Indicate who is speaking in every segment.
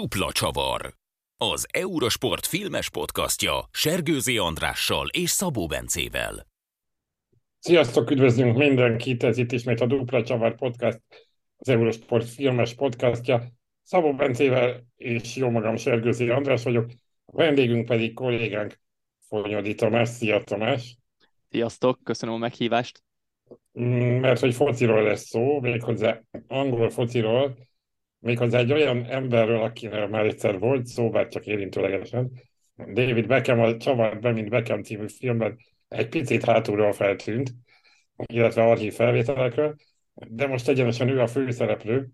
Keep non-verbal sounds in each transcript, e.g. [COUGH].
Speaker 1: Dupla Csavar. Az Eurosport filmes podcastja Sergőzi Andrással és Szabó Bencével.
Speaker 2: Sziasztok, üdvözlünk mindenkit, ez itt ismét a Dupla Csavar podcast, az Eurosport filmes podcastja. Szabó Bencével és jó magam Sergőzi András vagyok, a vendégünk pedig kollégánk Fonyodi Tamás. Szia Tamás!
Speaker 3: Sziasztok, köszönöm a meghívást!
Speaker 2: Mm, mert hogy fociról lesz szó, méghozzá angol fociról, méghozzá egy olyan emberről, akinek már egyszer volt szó, bár csak érintőlegesen. David Beckham a Csavar be, mint Beckham című filmben egy picit hátulról feltűnt, illetve archív felvételekről, de most egyenesen ő a főszereplő,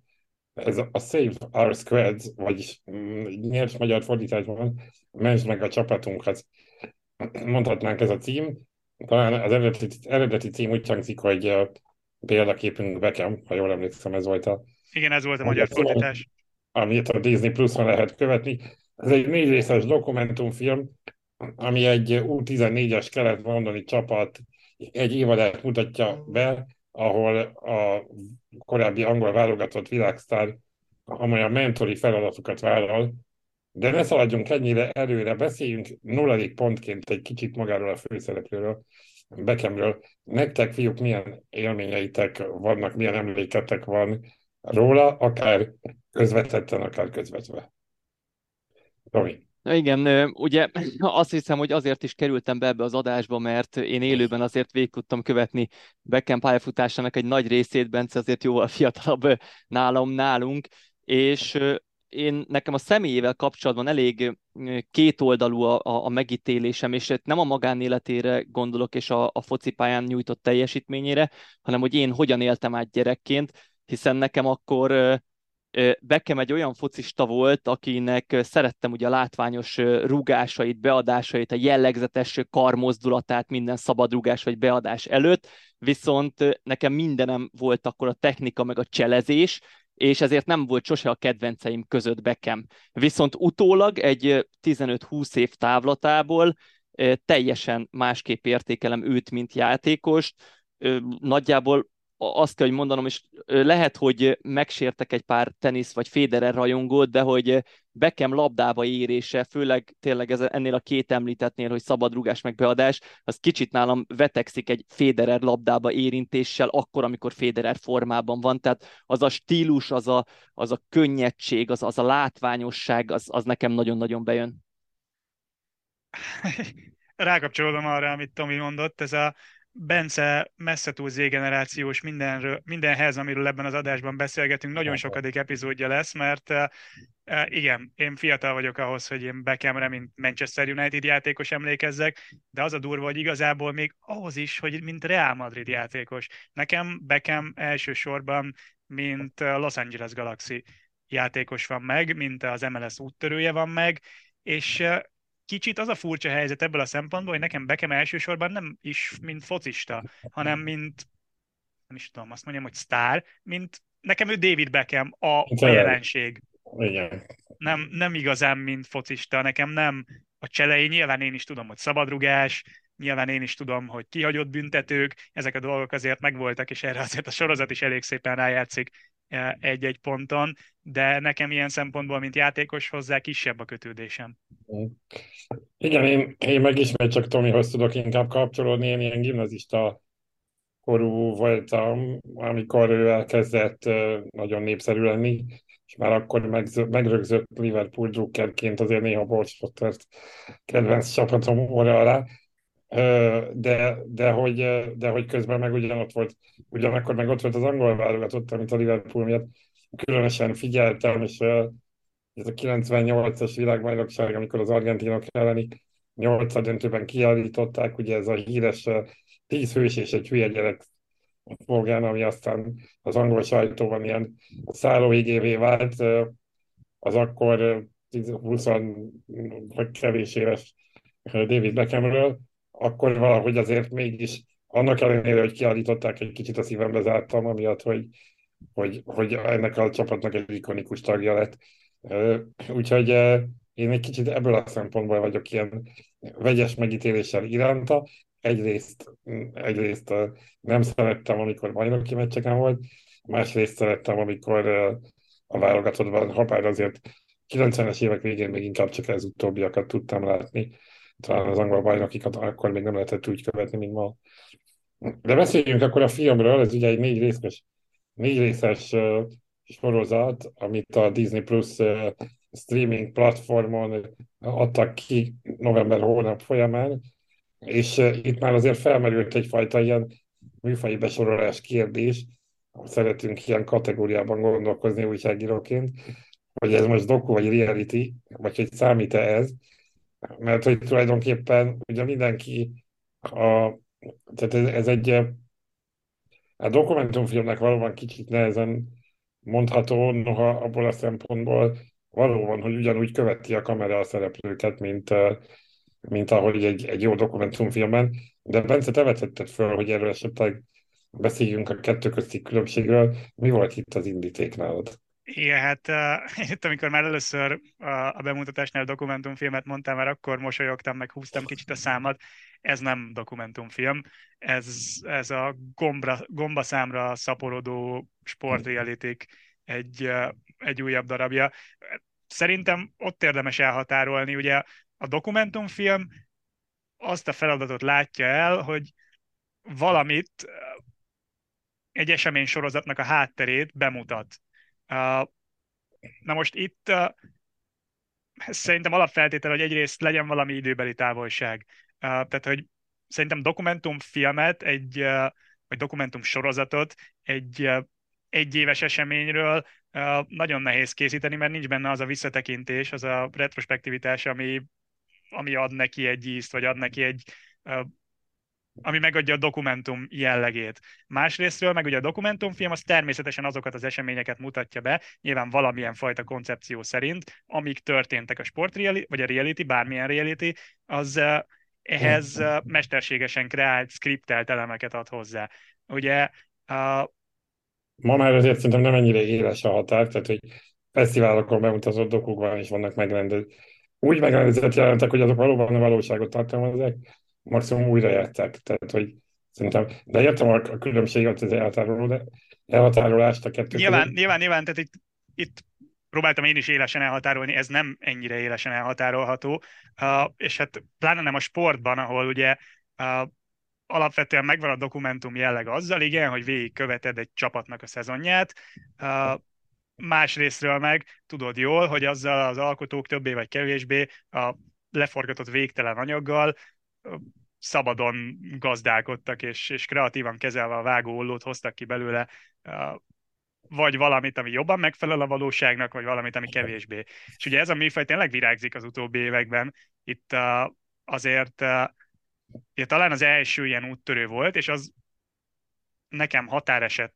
Speaker 2: ez a Save Our Squads, vagyis mm, nyers magyar fordításban, mentsd meg a csapatunkat. Mondhatnánk ez a cím. Talán az eredeti, eredeti cím úgy hangzik, hogy példaképünk Beckham, ha jól emlékszem, ez volt a
Speaker 4: igen, ez volt a magyar fordítás.
Speaker 2: Amit a Disney Plus-on lehet követni. Ez egy négy részes dokumentumfilm, ami egy U14-es kelet-londoni csapat egy évadát mutatja be, ahol a korábbi angol válogatott világsztár amolyan mentori feladatokat vállal, de ne szaladjunk ennyire előre, beszéljünk nulladik pontként egy kicsit magáról a főszereplőről, Beckhamről. Nektek, fiúk, milyen élményeitek vannak, milyen emléketek van róla, akár közvetetten, akár közvetve. Tomi.
Speaker 3: Na igen, ugye [CLEARS THROAT] azt hiszem, hogy azért is kerültem be ebbe az adásba, mert én élőben azért végig tudtam követni Beckham pályafutásának egy nagy részét, Bence azért jóval fiatalabb nálam, nálunk, és én nekem a személyével kapcsolatban elég kétoldalú a, a, a megítélésem, és nem a magánéletére gondolok, és a, a focipályán nyújtott teljesítményére, hanem hogy én hogyan éltem át gyerekként, hiszen nekem akkor Beckham egy olyan focista volt, akinek szerettem ugye a látványos rugásait, beadásait, a jellegzetes karmozdulatát minden szabadrugás vagy beadás előtt, viszont nekem mindenem volt akkor a technika meg a cselezés, és ezért nem volt sose a kedvenceim között Beckham. Viszont utólag egy 15-20 év távlatából teljesen másképp értékelem őt, mint játékost, nagyjából azt kell, hogy mondanom, és lehet, hogy megsértek egy pár tenisz vagy Federer rajongót, de hogy Beckham labdába érése, főleg tényleg ez, ennél a két említettnél, hogy szabadrugás meg beadás, az kicsit nálam vetekszik egy Federer labdába érintéssel, akkor, amikor Federer formában van, tehát az a stílus, az a, az a könnyedség, az, az a látványosság, az, az nekem nagyon-nagyon bejön. [LAUGHS]
Speaker 4: Rákapcsolódom arra, amit Tomi mondott, ez a Bence messze túl Z-generációs mindenről, mindenhez, amiről ebben az adásban beszélgetünk, nagyon sokadik epizódja lesz, mert uh, igen, én fiatal vagyok ahhoz, hogy én Beckhamre, mint Manchester United játékos emlékezzek, de az a durva, hogy igazából még ahhoz is, hogy mint Real Madrid játékos. Nekem Beckham elsősorban, mint Los Angeles Galaxy játékos van meg, mint az MLS úttörője van meg, és kicsit az a furcsa helyzet ebből a szempontból, hogy nekem Bekem elsősorban nem is mint focista, hanem mint, nem is tudom, azt mondjam, hogy sztár, mint nekem ő David Beckham a, a jelenség.
Speaker 2: Igen.
Speaker 4: Nem, nem igazán, mint focista, nekem nem a cselei, nyilván én is tudom, hogy szabadrugás, nyilván én is tudom, hogy kihagyott büntetők, ezek a dolgok azért megvoltak, és erre azért a sorozat is elég szépen rájátszik egy-egy ponton, de nekem ilyen szempontból, mint játékos hozzá kisebb a kötődésem.
Speaker 2: Igen, én, én meg ismét csak Tomihoz tudok inkább kapcsolódni, én ilyen gimnazista korú voltam, amikor ő elkezdett nagyon népszerű lenni, és már akkor meg, megrögzött Liverpool drukkerként azért néha Bolcspottert kedvenc csapatom óra alá, de, de, hogy, de hogy közben meg ugyanott volt, ugyanakkor meg ott volt az angol válogatott, amit a Liverpool miatt különösen figyeltem, és ez a 98-as világbajnokság, amikor az argentinok elleni nyolcad döntőben kiállították, ugye ez a híres tíz hős és egy hülye gyerek fogán, ami aztán az angol sajtóban ilyen szállóigévé vált, az akkor 20 vagy kevés éves David Beckhamről, akkor valahogy azért mégis annak ellenére, hogy kiállították, egy kicsit a szívembe zártam, amiatt, hogy, hogy, hogy ennek a csapatnak egy ikonikus tagja lett. Úgyhogy én egy kicsit ebből a szempontból vagyok ilyen vegyes megítéléssel iránta. Egyrészt, egyrészt nem szerettem, amikor bajnoki meccseken volt, másrészt szerettem, amikor a válogatottban, ha bár azért 90-es évek végén még inkább csak ez utóbbiakat tudtam látni. Talán az angol bajnokikat akkor még nem lehetett úgy követni, mint ma. De beszéljünk akkor a filmről, ez ugye egy négy részes, négy részes uh, sorozat, amit a Disney Plus streaming platformon adtak ki november hónap folyamán, és itt már azért felmerült egyfajta ilyen műfai besorolás kérdés, szeretünk ilyen kategóriában gondolkozni újságíróként, hogy ez most doku vagy reality, vagy hogy számít-e ez, mert hogy tulajdonképpen ugye mindenki, a, tehát ez, ez egy a dokumentumfilmnek valóban kicsit nehezen mondható, noha abból a szempontból valóban, hogy ugyanúgy követi a kamera a szereplőket, mint, mint ahogy egy, egy jó dokumentumfilmben. De Bence, te vetetted föl, hogy erről esetleg beszéljünk a kettő közti különbségről. Mi volt itt az indíték nálad?
Speaker 4: Igen, hát uh, [LAUGHS] itt, amikor már először a, a bemutatásnál a dokumentumfilmet mondtam, már akkor mosolyogtam, meg húztam kicsit a számat. Ez nem dokumentumfilm, ez, ez a gombra, gombaszámra szaporodó sportrealitik egy, uh, egy újabb darabja. Szerintem ott érdemes elhatárolni, ugye a dokumentumfilm azt a feladatot látja el, hogy valamit egy esemény sorozatnak a hátterét bemutat. Na most itt szerintem alapfeltétel, hogy egyrészt legyen valami időbeli távolság. Tehát, hogy szerintem dokumentumfilmet, egy, vagy dokumentum sorozatot egy egyéves eseményről nagyon nehéz készíteni, mert nincs benne az a visszatekintés, az a retrospektivitás, ami, ami ad neki egy ízt, vagy ad neki egy ami megadja a dokumentum jellegét. Másrésztről meg ugye a dokumentumfilm az természetesen azokat az eseményeket mutatja be, nyilván valamilyen fajta koncepció szerint, amik történtek a sport vagy a reality, bármilyen reality, az ehhez mesterségesen kreált, skriptelt elemeket ad hozzá. Ugye a...
Speaker 2: Ma már azért szerintem nem ennyire éles a határ, tehát hogy fesztiválokon bemutatott dokukban is vannak megrendezett, úgy megrendezett jelentek, hogy azok valóban a valóságot tartalmazzák, maximum újra játszák. Tehát, hogy szerintem, de értem a, különbséget, az elhatároló, elhatárolást a kettő
Speaker 4: Nyilván, között. nyilván, nyilván, tehát itt, itt próbáltam én is élesen elhatárolni, ez nem ennyire élesen elhatárolható, uh, és hát pláne nem a sportban, ahol ugye uh, alapvetően megvan a dokumentum jelleg azzal, igen, hogy végigköveted egy csapatnak a szezonját, uh, másrésztről meg tudod jól, hogy azzal az alkotók többé vagy kevésbé a leforgatott végtelen anyaggal szabadon gazdálkodtak, és, és kreatívan kezelve a vágóollót hoztak ki belőle vagy valamit, ami jobban megfelel a valóságnak, vagy valamit, ami kevésbé. És ugye ez a műfaj tényleg virágzik az utóbbi években. Itt azért ugye, talán az első ilyen úttörő volt, és az nekem határeset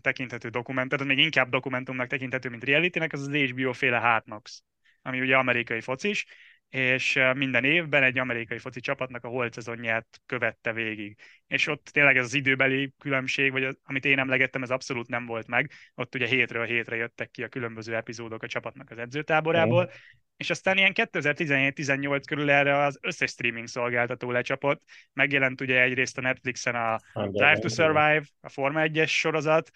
Speaker 4: tekinthető dokumentum, tehát még inkább dokumentumnak tekinthető, mint realitynek, az az HBO féle Knocks, ami ugye amerikai focis, és minden évben egy amerikai foci csapatnak a holt szezonját követte végig. És ott tényleg ez az időbeli különbség, vagy az, amit én emlegettem, ez abszolút nem volt meg. Ott ugye hétről hétre jöttek ki a különböző epizódok a csapatnak az edzőtáborából, mm és aztán ilyen 2017-18 körül erre az összes streaming szolgáltató lecsapott. Megjelent ugye egyrészt a Netflixen a Drive to Survive, a Forma 1-es sorozat,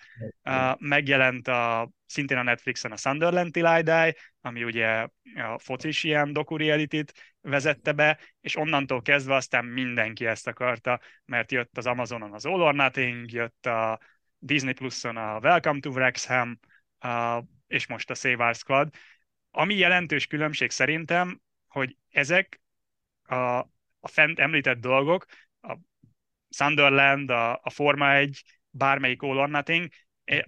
Speaker 4: megjelent a, szintén a Netflixen a Sunderland Till I Die, ami ugye a focis ilyen doku vezette be, és onnantól kezdve aztán mindenki ezt akarta, mert jött az Amazonon az All or Nothing, jött a Disney Plus-on a Welcome to Wrexham, és most a Save Our Squad, ami jelentős különbség szerintem, hogy ezek a, a fent említett dolgok, a Sunderland, a, a Forma 1, bármelyik All or Nothing, eh,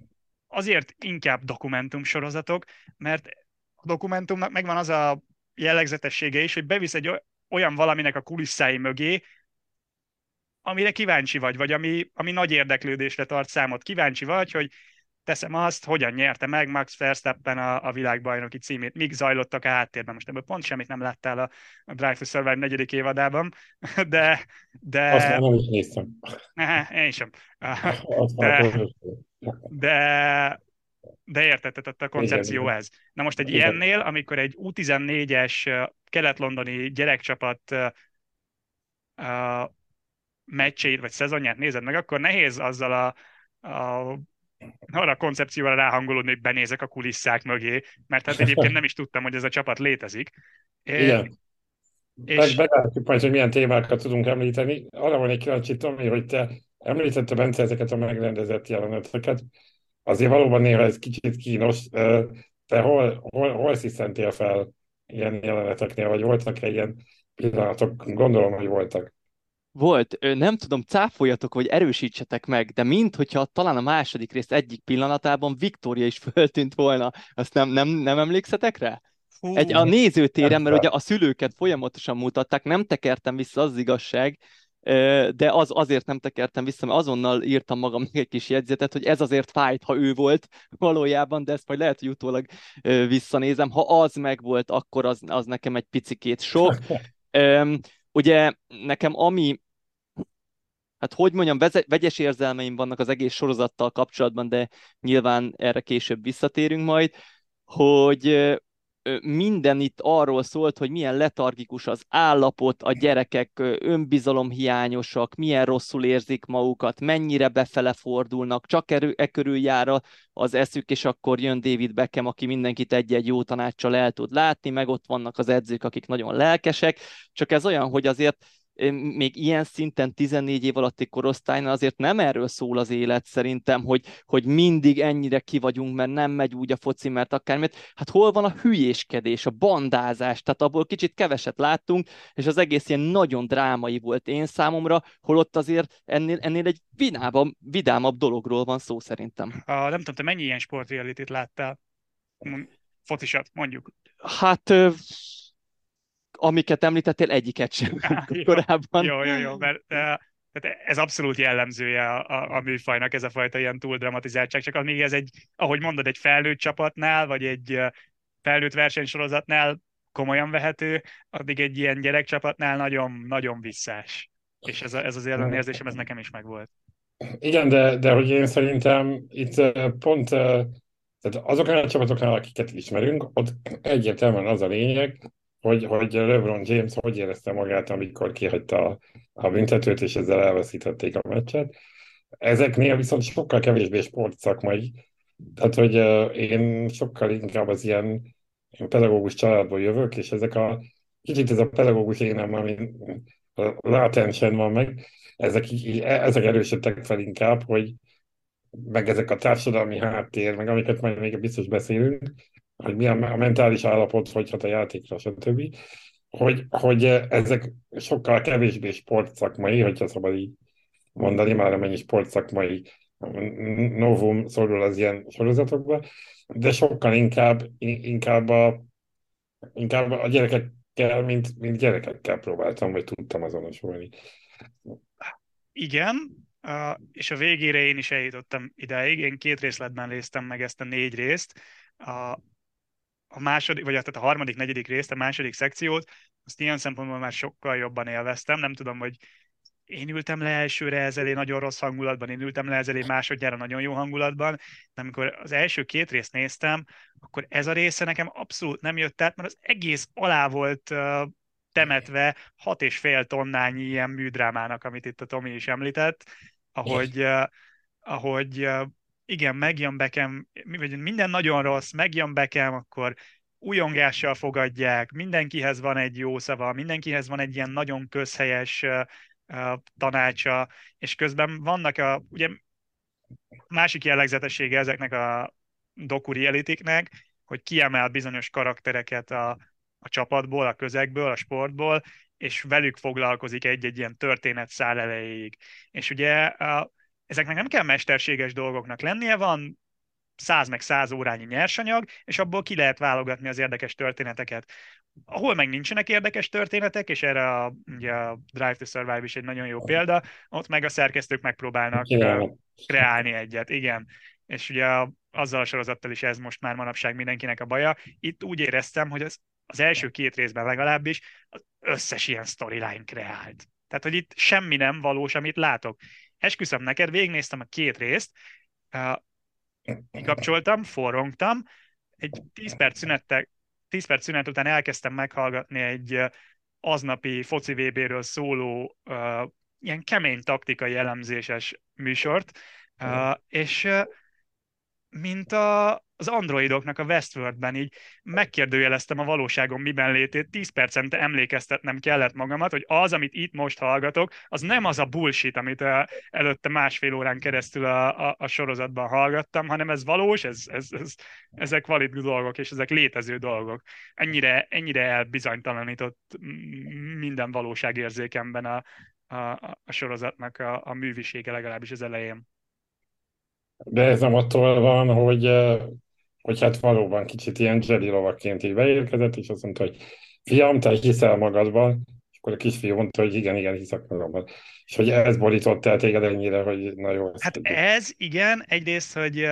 Speaker 4: azért inkább dokumentum sorozatok, mert a dokumentumnak megvan az a jellegzetessége is, hogy bevisz egy olyan valaminek a kulisszái mögé, amire kíváncsi vagy, vagy ami, ami nagy érdeklődésre tart számot. Kíváncsi vagy, hogy teszem azt, hogyan nyerte meg Max Verstappen a, a világbajnoki címét, mik zajlottak a háttérben. Most ebből pont semmit nem láttál a, a Drive to Survive negyedik évadában, [LAUGHS] de... de...
Speaker 2: Azt nem is néztem.
Speaker 4: én sem. De, de, de érted, tehát a koncepció ez. Na most egy Igen. ilyennél, amikor egy U14-es kelet-londoni gyerekcsapat uh, meccsét vagy szezonját nézed meg, akkor nehéz azzal a, a arra a koncepcióra ráhangolódni, hogy benézek a kulisszák mögé, mert hát egyébként nem is tudtam, hogy ez a csapat létezik.
Speaker 2: Igen. És... Meglátjuk majd, hogy milyen témákat tudunk említeni. Arra van egy kíváncsi, Tomi, hogy te említette Bence ezeket a megrendezett jeleneteket. Azért valóban néha ez kicsit kínos. Te hol, hol, hol sziszentél fel ilyen jeleneteknél, vagy voltak-e ilyen pillanatok? Gondolom, hogy voltak.
Speaker 3: Volt, nem tudom, cáfoljatok, vagy erősítsetek meg, de mint hogyha talán a második rész egyik pillanatában Viktória is föltűnt volna. Azt nem, nem, nem emlékszetek rá? Egy, a nézőtéren, mert ugye a szülőket folyamatosan mutatták, nem tekertem vissza, az igazság, de az azért nem tekertem vissza, mert azonnal írtam magam egy kis jegyzetet, hogy ez azért fájt, ha ő volt [LAUGHS] valójában, de ezt majd lehet, hogy utólag visszanézem. Ha az meg volt, akkor az, az nekem egy picikét sok. [LAUGHS] Ugye nekem ami hát hogy mondjam, vegyes érzelmeim vannak az egész sorozattal kapcsolatban, de nyilván erre később visszatérünk majd, hogy minden itt arról szólt, hogy milyen letargikus az állapot, a gyerekek önbizalomhiányosak, milyen rosszul érzik magukat, mennyire befele fordulnak, csak erő, e körül jár az eszük, és akkor jön David Beckham, aki mindenkit egy-egy jó tanácssal el tud látni, meg ott vannak az edzők, akik nagyon lelkesek, csak ez olyan, hogy azért még ilyen szinten 14 év alatti korosztálynál azért nem erről szól az élet szerintem, hogy, hogy mindig ennyire ki vagyunk, mert nem megy úgy a foci, mert akármit. Hát hol van a hülyéskedés, a bandázás, tehát abból kicsit keveset láttunk, és az egész ilyen nagyon drámai volt én számomra, holott azért ennél, ennél egy vidámabb, vidámabb dologról van szó szerintem.
Speaker 4: A, nem tudom, te mennyi ilyen sportrealitit láttál? Focisat, mondjuk.
Speaker 3: Hát amiket említettél, egyiket sem [LAUGHS] jó, korábban.
Speaker 4: Jó, jó, jó, mert tehát ez abszolút jellemzője a, a, a műfajnak, ez a fajta ilyen túl dramatizáltság, csak amíg ez egy, ahogy mondod, egy felnőtt csapatnál, vagy egy felnőtt versenysorozatnál komolyan vehető, addig egy ilyen gyerekcsapatnál nagyon, nagyon visszás. És ez, a, ez az ellenérzésem, ez nekem is megvolt.
Speaker 2: Igen, de, de hogy én szerintem itt pont tehát azoknál a csapatoknál, akiket ismerünk, ott egyértelműen az a lényeg, hogy, hogy LeBron James hogy érezte magát, amikor kihagyta a, a büntetőt, és ezzel elveszítették a meccset. Ezeknél viszont sokkal kevésbé sportszakmai. Tehát, hogy én sokkal inkább az ilyen pedagógus családból jövök, és ezek a kicsit ez a pedagógus énem, ami latensen van meg, ezek, ezek erősödtek fel inkább, hogy meg ezek a társadalmi háttér, meg amiket majd még biztos beszélünk, hogy milyen a mentális állapot, hogy hat a játékra, stb. Hogy, hogy ezek sokkal kevésbé sportszakmai, hogyha szabad így mondani, már amennyi sportszakmai novum szorul az ilyen sorozatokba, de sokkal inkább, inkább, a, inkább a gyerekekkel, mint, mint gyerekekkel próbáltam, vagy tudtam azonosulni.
Speaker 4: Igen, és a végére én is eljutottam idáig. Én két részletben néztem meg ezt a négy részt. A, második, vagy tehát a harmadik, negyedik részt, a második szekciót, azt ilyen szempontból már sokkal jobban élveztem. Nem tudom, hogy én ültem le elsőre ezzel nagyon rossz hangulatban, én ültem le ezzel másodjára nagyon jó hangulatban, de amikor az első két részt néztem, akkor ez a része nekem abszolút nem jött át, mert az egész alá volt uh, temetve hat és fél tonnányi ilyen műdrámának, amit itt a Tomi is említett, ahogy, uh, ahogy uh, igen, megjön vagy minden nagyon rossz, megjön bekem, akkor újongással fogadják, mindenkihez van egy jó szava, mindenkihez van egy ilyen nagyon közhelyes tanácsa, és közben vannak a, ugye másik jellegzetessége ezeknek a dokuri elitiknek, hogy kiemel bizonyos karaktereket a, a csapatból, a közegből, a sportból, és velük foglalkozik egy-egy ilyen történet száll elejéig. És ugye ezeknek nem kell mesterséges dolgoknak lennie, van száz meg száz órányi nyersanyag, és abból ki lehet válogatni az érdekes történeteket. Ahol meg nincsenek érdekes történetek, és erre a, ugye a Drive to Survive is egy nagyon jó példa, ott meg a szerkesztők megpróbálnak Igen. kreálni egyet. Igen. És ugye azzal a sorozattal is ez most már manapság mindenkinek a baja. Itt úgy éreztem, hogy az, az első két részben legalábbis az összes ilyen storyline kreált. Tehát, hogy itt semmi nem valós, amit látok esküszöm neked, végignéztem a két részt, kikapcsoltam, forrongtam, egy 10 perc szünettel, 10 perc szünet után elkezdtem meghallgatni egy aznapi foci VB-ről szóló uh, ilyen kemény taktikai elemzéses műsort, uh, és uh, mint a, az androidoknak a Westworldben így megkérdőjeleztem a valóságom miben létét, 10 percente emlékeztetnem kellett magamat, hogy az, amit itt most hallgatok, az nem az a bullshit, amit előtte másfél órán keresztül a, a, a sorozatban hallgattam, hanem ez valós, ez, ez, ez, ezek valid dolgok, és ezek létező dolgok. Ennyire, ennyire elbizonytalanított minden valóságérzékemben a, a, a sorozatnak a, a művisége legalábbis az elején.
Speaker 2: De ez nem attól van, hogy, hogy hát valóban kicsit ilyen Jedi lovaként így beérkezett, és azt mondta, hogy fiam, te hiszel magadban, és akkor a kisfiú mondta, hogy igen, igen, hiszek magamban. És hogy ez borított el téged ennyire, hogy na jó.
Speaker 4: Hát tegyük. ez, igen, egyrészt, hogy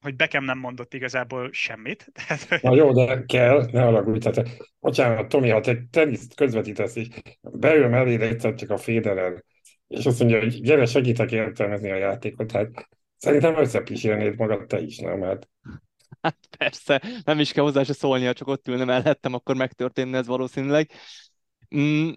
Speaker 4: hogy Bekem nem mondott igazából semmit. [LAUGHS]
Speaker 2: Tehát, Na jó, de kell, ne haragudj. Tehát, bocsánat, Tomi, ha te teniszt közvetítesz, és beül mellé egyszer csak a Federer, és azt mondja, hogy gyere, segítek értelmezni a játékot. Tehát szerintem összekísérnéd magad te is, nem? Hát...
Speaker 3: hát persze, nem is kell hozzá se szólnia, csak ott ülne mellettem, akkor megtörténne ez valószínűleg. Mm,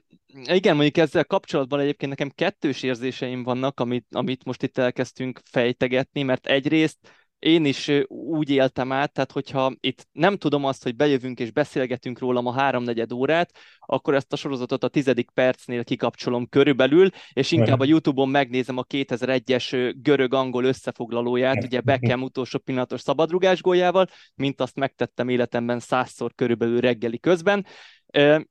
Speaker 3: igen, mondjuk ezzel kapcsolatban egyébként nekem kettős érzéseim vannak, amit, amit most itt elkezdtünk fejtegetni, mert egyrészt én is úgy éltem át, tehát hogyha itt nem tudom azt, hogy bejövünk és beszélgetünk rólam a háromnegyed órát, akkor ezt a sorozatot a tizedik percnél kikapcsolom körülbelül, és inkább a YouTube-on megnézem a 2001-es görög-angol összefoglalóját, ugye Beckham utolsó pillanatos szabadrugás góljával, mint azt megtettem életemben százszor körülbelül reggeli közben.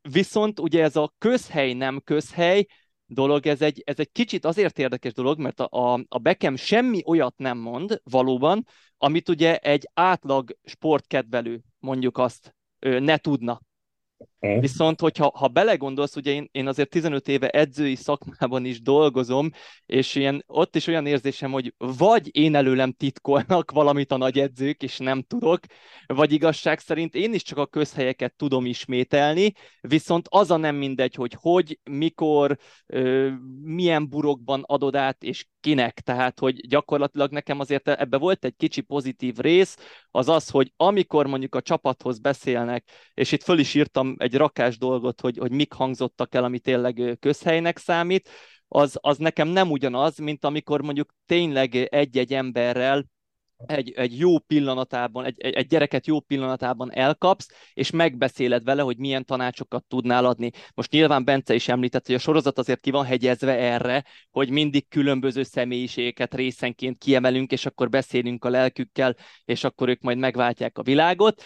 Speaker 3: Viszont ugye ez a közhely nem közhely, dolog, ez egy, ez egy kicsit azért érdekes dolog, mert a, a, a Beckham semmi olyat nem mond valóban, amit ugye egy átlag sportkedvelő, mondjuk azt, ne tudna. Viszont, hogyha ha belegondolsz, ugye én, én azért 15 éve edzői szakmában is dolgozom, és ilyen, ott is olyan érzésem, hogy vagy én előlem titkolnak valamit a nagy edzők, és nem tudok, vagy igazság szerint én is csak a közhelyeket tudom ismételni, viszont az a nem mindegy, hogy hogy, mikor, ö, milyen burokban adod át, és kinek. Tehát, hogy gyakorlatilag nekem azért ebbe volt egy kicsi pozitív rész, az az, hogy amikor mondjuk a csapathoz beszélnek, és itt föl is írtam egy rakás dolgot, hogy, hogy mik hangzottak el, ami tényleg közhelynek számít, az, az nekem nem ugyanaz, mint amikor mondjuk tényleg egy-egy emberrel egy, egy jó pillanatában, egy, egy gyereket jó pillanatában elkapsz, és megbeszéled vele, hogy milyen tanácsokat tudnál adni. Most nyilván Bence is említett, hogy a sorozat azért ki van hegyezve erre, hogy mindig különböző személyiségeket részenként kiemelünk, és akkor beszélünk a lelkükkel, és akkor ők majd megváltják a világot,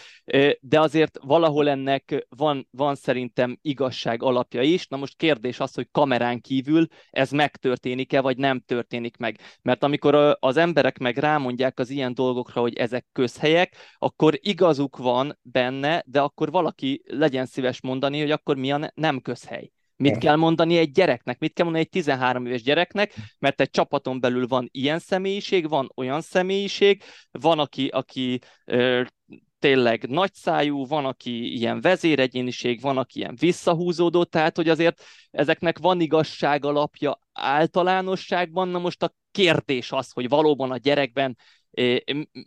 Speaker 3: de azért valahol ennek van, van szerintem igazság alapja is. Na most kérdés az, hogy kamerán kívül ez megtörténik-e, vagy nem történik meg. Mert amikor az emberek meg rámondják az ilyen ilyen dolgokra, hogy ezek közhelyek, akkor igazuk van benne, de akkor valaki legyen szíves mondani, hogy akkor mi a nem közhely. Mit kell mondani egy gyereknek? Mit kell mondani egy 13 éves gyereknek? Mert egy csapaton belül van ilyen személyiség, van olyan személyiség, van, aki, aki ö, tényleg nagyszájú, van, aki ilyen vezéregyéniség, van, aki ilyen visszahúzódó, tehát hogy azért ezeknek van igazság alapja általánosságban, na most a kérdés az, hogy valóban a gyerekben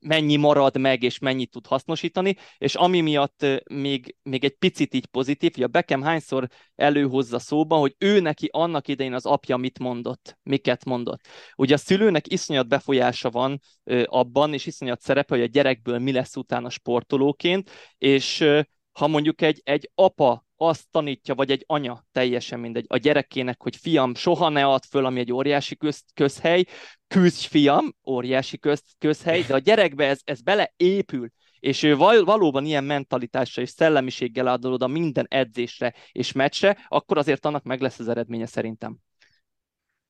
Speaker 3: mennyi marad meg, és mennyit tud hasznosítani, és ami miatt még, még egy picit így pozitív, hogy a Beckham hányszor előhozza szóba, hogy ő neki annak idején az apja mit mondott, miket mondott. Ugye a szülőnek iszonyat befolyása van abban, és iszonyat szerepe, hogy a gyerekből mi lesz utána sportolóként, és ha mondjuk egy, egy apa azt tanítja, vagy egy anya, teljesen mindegy, a gyerekének, hogy fiam, soha ne add föl, ami egy óriási köz, közhely, küzdj fiam, óriási köz, közhely, de a gyerekbe ez, ez beleépül, és ő val- valóban ilyen mentalitással és szellemiséggel adod oda minden edzésre és meccsre, akkor azért annak meg lesz az eredménye szerintem.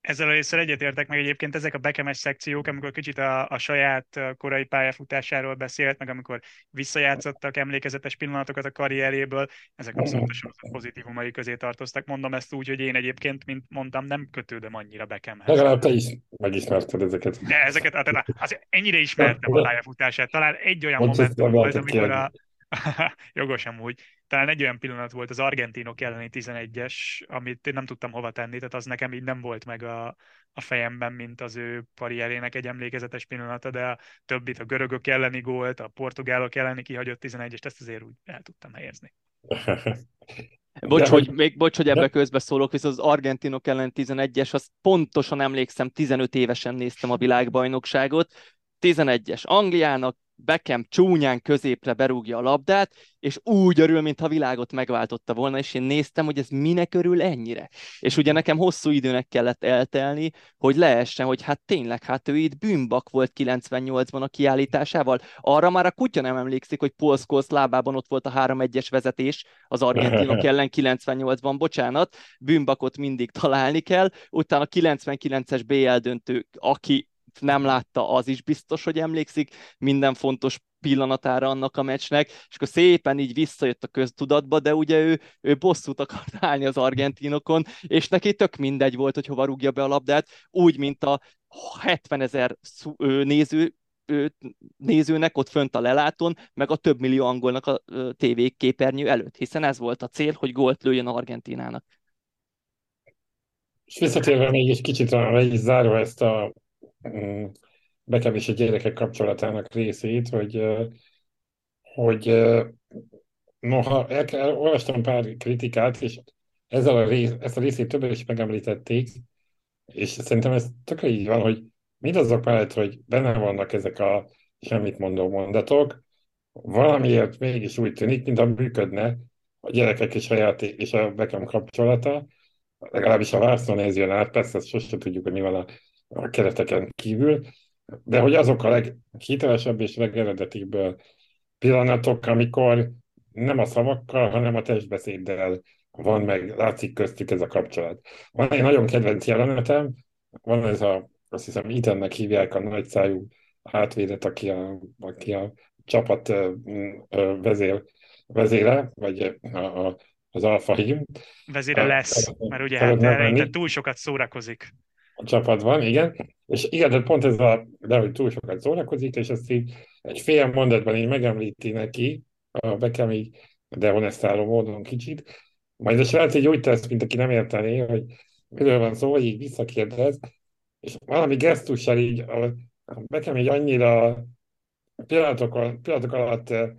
Speaker 4: Ezzel részsel egyetértek meg egyébként ezek a bekemes szekciók, amikor kicsit a, a saját korai pályafutásáról beszélt, meg amikor visszajátszottak emlékezetes pillanatokat a karrieréből, ezek abszolút a pozitívumai közé tartoztak. Mondom ezt úgy, hogy én egyébként, mint mondtam, nem kötődöm annyira Bekemhez.
Speaker 2: Legalább te is megismerted ezeket.
Speaker 4: De ezeket, hát, az, ennyire ismertem a pályafutását. Talán egy olyan momentum volt, amikor a, [LAUGHS] Jogos amúgy. Talán egy olyan pillanat volt az argentinok elleni 11-es, amit én nem tudtam hova tenni, tehát az nekem így nem volt meg a, a fejemben, mint az ő karrierének egy emlékezetes pillanata, de a többit, a görögök elleni gólt, a portugálok elleni kihagyott 11-est, ezt azért úgy el tudtam helyezni. [LAUGHS]
Speaker 3: Bocs, de, hogy, még, bocs, hogy ebbe közbe szólok, viszont az argentinok ellen 11-es, azt pontosan emlékszem, 15 évesen néztem a világbajnokságot, 11-es Angliának, Beckham csúnyán középre berúgja a labdát, és úgy örül, mintha világot megváltotta volna, és én néztem, hogy ez minek örül ennyire. És ugye nekem hosszú időnek kellett eltelni, hogy leessen, hogy hát tényleg, hát ő itt bűnbak volt 98-ban a kiállításával. Arra már a kutya nem emlékszik, hogy Paul Scholes lábában ott volt a 3-1-es vezetés az argentinok [LAUGHS] ellen 98-ban, bocsánat, bűnbakot mindig találni kell, utána a 99-es BL döntő, aki nem látta, az is biztos, hogy emlékszik minden fontos pillanatára annak a meccsnek, és akkor szépen így visszajött a köztudatba, de ugye ő, ő bosszút akart [LAUGHS] állni az argentinokon, és neki tök mindegy volt, hogy hova rúgja be a labdát, úgy, mint a 70 ezer néző nézőnek ott fönt a lelátón, meg a több millió angolnak a TV képernyő előtt, hiszen ez volt a cél, hogy gólt lőjön Argentinának.
Speaker 2: És visszatérve még egy kicsit, le zárva ezt a Bekem és a gyerekek kapcsolatának részét, hogy, hogy noha el, el, olvastam pár kritikát, és ezzel a rész, ezt a részét többen is megemlítették, és szerintem ez tökre így van, hogy mindazok mellett, hogy benne vannak ezek a semmit mondó mondatok, valamiért mégis úgy tűnik, mintha működne a gyerekek és a játék és a Beckham kapcsolata, legalábbis a vászon ez jön át, persze ezt sosem tudjuk, hogy mi van a a kereteken kívül, de hogy azok a leghitelesebb és legeredetibb pillanatok, amikor nem a szavakkal, hanem a testbeszéddel van meg, látszik köztük ez a kapcsolat. Van egy nagyon kedvenc jelenetem, van ez a, azt hiszem, Itennek hívják a nagyszájú hátvédet, aki a, aki a csapat vezér, vezére, vagy a, a, az alfa hím.
Speaker 4: Vezére lesz, mert ugye hát túl sokat szórakozik
Speaker 2: csapatban, igen. És igen, de pont ez a, de hogy túl sokat szórakozik, és ezt így egy fél mondatban így megemlíti neki, a Beckham így dehonestáló módon kicsit, majd a srác így úgy tesz, mint aki nem értené, hogy miről van szó, hogy így visszakérdez, és valami gesztussal így a, Beckham így annyira pillanatok, pillanatok alatt eh,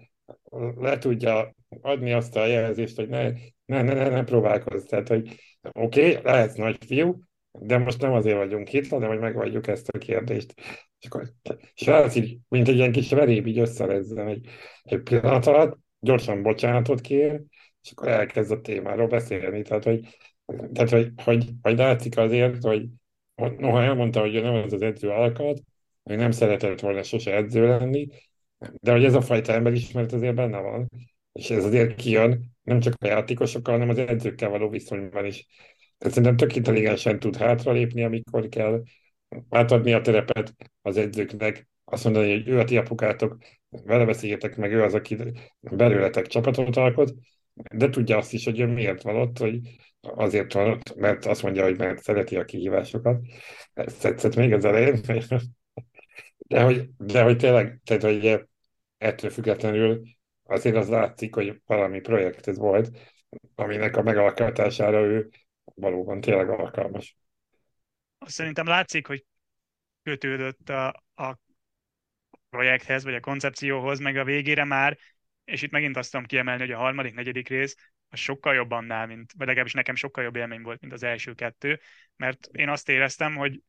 Speaker 2: le tudja adni azt a jelzést, hogy ne, ne, ne, ne, ne próbálkozz. Tehát, hogy oké, okay, lehetsz nagy fiú, de most nem azért vagyunk itt, hanem hogy megvagyjuk ezt a kérdést. És akkor Svájc így, mint egy ilyen kis veréb, így összerezzen egy, egy pillanat alatt, gyorsan bocsánatot kér, és akkor elkezd a témáról beszélni. Tehát, hogy, tehát, hogy, hogy, hogy látszik azért, hogy noha elmondta, hogy nem az az edző alkat, hogy nem szeretett volna sose edző lenni, de hogy ez a fajta emberismeret azért benne van, és ez azért kijön nem csak a játékosokkal, hanem az edzőkkel való viszonyban is. Tehát szerintem tök intelligensen tud hátralépni, amikor kell átadni a terepet az edzőknek, azt mondani, hogy ő a ti apukátok, vele beszéljetek meg, ő az, aki belőletek csapatot alkot, de tudja azt is, hogy ő miért van ott, hogy azért van ott, mert azt mondja, hogy mert szereti a kihívásokat. Ezt tetszett még az elején. De hogy, de hogy tényleg, tehát, hogy ettől függetlenül azért az látszik, hogy valami projekt ez volt, aminek a megalkotására ő valóban tényleg alkalmas.
Speaker 4: Szerintem látszik, hogy kötődött a, a projekthez, vagy a koncepcióhoz, meg a végére már, és itt megint azt tudom kiemelni, hogy a harmadik, negyedik rész az sokkal jobb annál, mint, vagy legalábbis nekem sokkal jobb élmény volt, mint az első kettő, mert én azt éreztem, hogy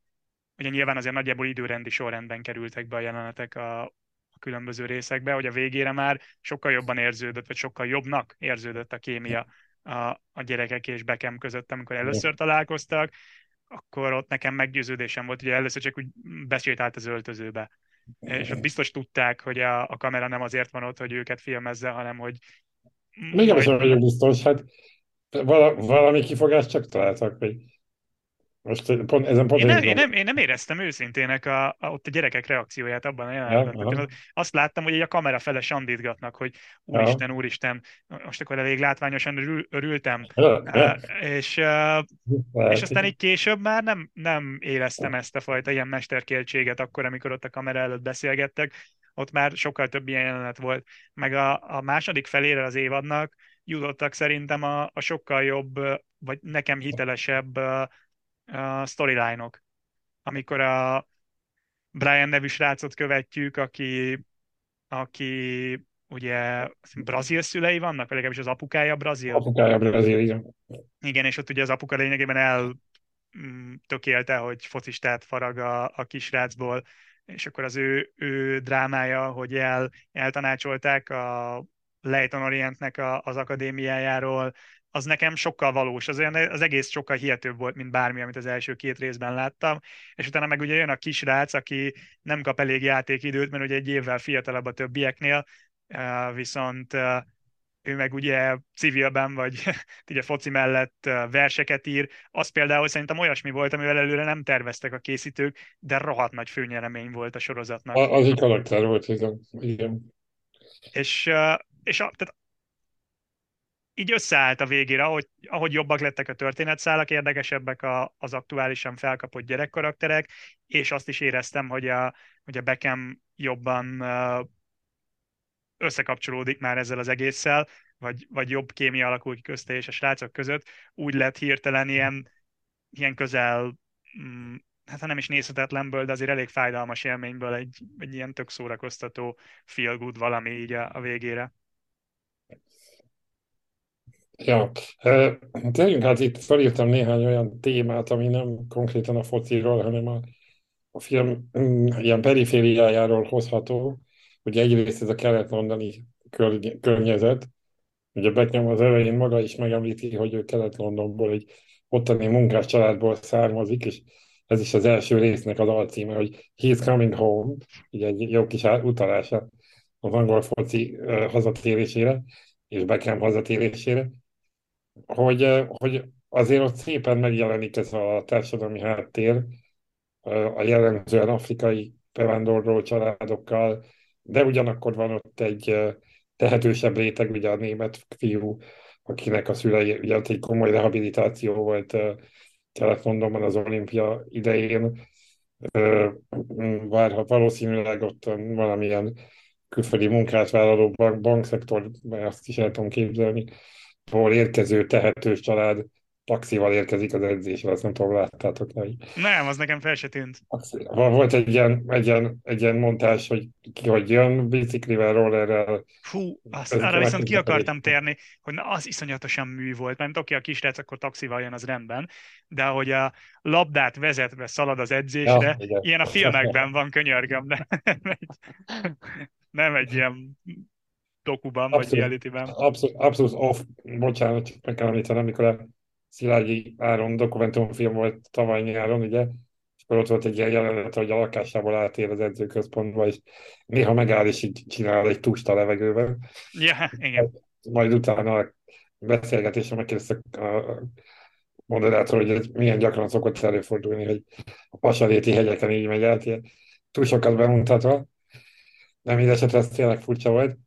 Speaker 4: ugye nyilván azért nagyjából időrendi sorrendben kerültek be a jelenetek a, a különböző részekbe, hogy a végére már sokkal jobban érződött, vagy sokkal jobbnak érződött a kémia a, a gyerekek és Bekem között, amikor először találkoztak, akkor ott nekem meggyőződésem volt, hogy először csak úgy besétált az öltözőbe. És ott biztos tudták, hogy a, a kamera nem azért van ott, hogy őket filmezze, hanem hogy...
Speaker 2: Még nem majd... vagyok biztos, hát vala, valami kifogást csak találtak, hogy most pont, ezen pont
Speaker 4: én, nem, én, nem, én nem éreztem őszintének a, a, ott a gyerekek reakcióját abban a jelenetben. Ja, azt láttam, hogy a kamera fele sandítgatnak, hogy úristen, ja. úristen, most akkor elég látványosan örül, örültem. Ja, ja. És, uh, és aztán így később már nem, nem éreztem ezt a fajta ilyen mesterkéltséget akkor, amikor ott a kamera előtt beszélgettek. Ott már sokkal több ilyen jelenet volt. Meg a, a második felére az évadnak jutottak szerintem a, a sokkal jobb, vagy nekem hitelesebb uh, storyline-ok, amikor a Brian nevű srácot követjük, aki, aki ugye brazil szülei vannak, vagy legalábbis az apukája brazil.
Speaker 2: Apukája brazil, igen.
Speaker 4: Igen, és ott ugye az apuka lényegében el mm, tökélte, hogy focistát farag a, a kisrácból, és akkor az ő, ő drámája, hogy el, eltanácsolták a Leighton Orientnek a, az akadémiájáról, az nekem sokkal valós, az, olyan, az egész sokkal hihetőbb volt, mint bármi, amit az első két részben láttam, és utána meg ugye jön a kisrác, aki nem kap elég játékidőt, mert ugye egy évvel fiatalabb a többieknél, viszont ő meg ugye civilben, vagy [LAUGHS] ugye foci mellett verseket ír, az például szerintem olyasmi volt, amivel előre nem terveztek a készítők, de rohadt nagy főnyeremény volt a sorozatnak.
Speaker 2: Az egy karakter volt, igen.
Speaker 4: És, és a, tehát így összeállt a végére, ahogy, ahogy jobbak lettek a történetszálak, érdekesebbek a, az aktuálisan felkapott gyerekkarakterek, és azt is éreztem, hogy a, hogy a Beckham jobban összekapcsolódik már ezzel az egésszel, vagy, vagy jobb kémia alakul ki közte és a srácok között, úgy lett hirtelen ilyen, ilyen közel, mm, hát nem is nézhetetlenből, de azért elég fájdalmas élményből egy, egy ilyen tök szórakoztató feel good valami így a, a végére.
Speaker 2: Ja, térjünk hát itt felírtam néhány olyan témát, ami nem konkrétan a fociról, hanem a, a film mm, ilyen perifériájáról hozható. Ugye egyrészt ez a kelet-londoni körny- környezet, ugye Beckham az elején maga is megemlíti, hogy ő kelet-londonból egy ottani munkás családból származik, és ez is az első résznek az alcíme, hogy He's Coming Home, ugye egy jó kis utalása az angol foci hazatérésére, és Beckham hazatérésére, hogy, hogy azért ott szépen megjelenik ez a társadalmi háttér, a jellemzően afrikai bevándorló családokkal, de ugyanakkor van ott egy tehetősebb réteg, ugye a német fiú, akinek a szülei, ugye ott egy komoly rehabilitáció volt Kelet-Londonban az olimpia idején, várhat valószínűleg ott valamilyen külföldi munkát vállaló bank, bankszektor, azt is el tudom képzelni, ahol érkező tehetős család taxival érkezik az edzésre, azt nem tudom, láttátok meg.
Speaker 4: Nem, az nekem fel se tűnt.
Speaker 2: Volt egy ilyen, egy ilyen, egy ilyen montás, hogy ki hogy jön biciklivel, rollerrel.
Speaker 4: Fú, azt, arra viszont ki akartam térni, hogy na, az iszonyatosan mű volt, mert oké, a kisrác akkor taxival jön, az rendben, de hogy a labdát vezetve szalad az edzésre, ja, ilyen a filmekben van, könyörgöm, de nem egy, nem egy ilyen dokuban, abszolút, vagy realityben.
Speaker 2: Abszolút, abszolút off, bocsánat, csak meg kell említenem, amikor a Szilágyi Áron dokumentumfilm volt tavaly nyáron, ugye, és akkor ott volt egy ilyen jelenet, hogy a lakásából átér az edzőközpontba, és néha megáll, és így csinál egy tusta levegőben.
Speaker 4: Ja, igen.
Speaker 2: Majd utána a beszélgetésre megkérdeztek a moderátor, hogy ez milyen gyakran szokott előfordulni, hogy a pasaléti hegyeken így megy át, túl sokat bemutatva. Nem mindesetre ez tényleg furcsa volt.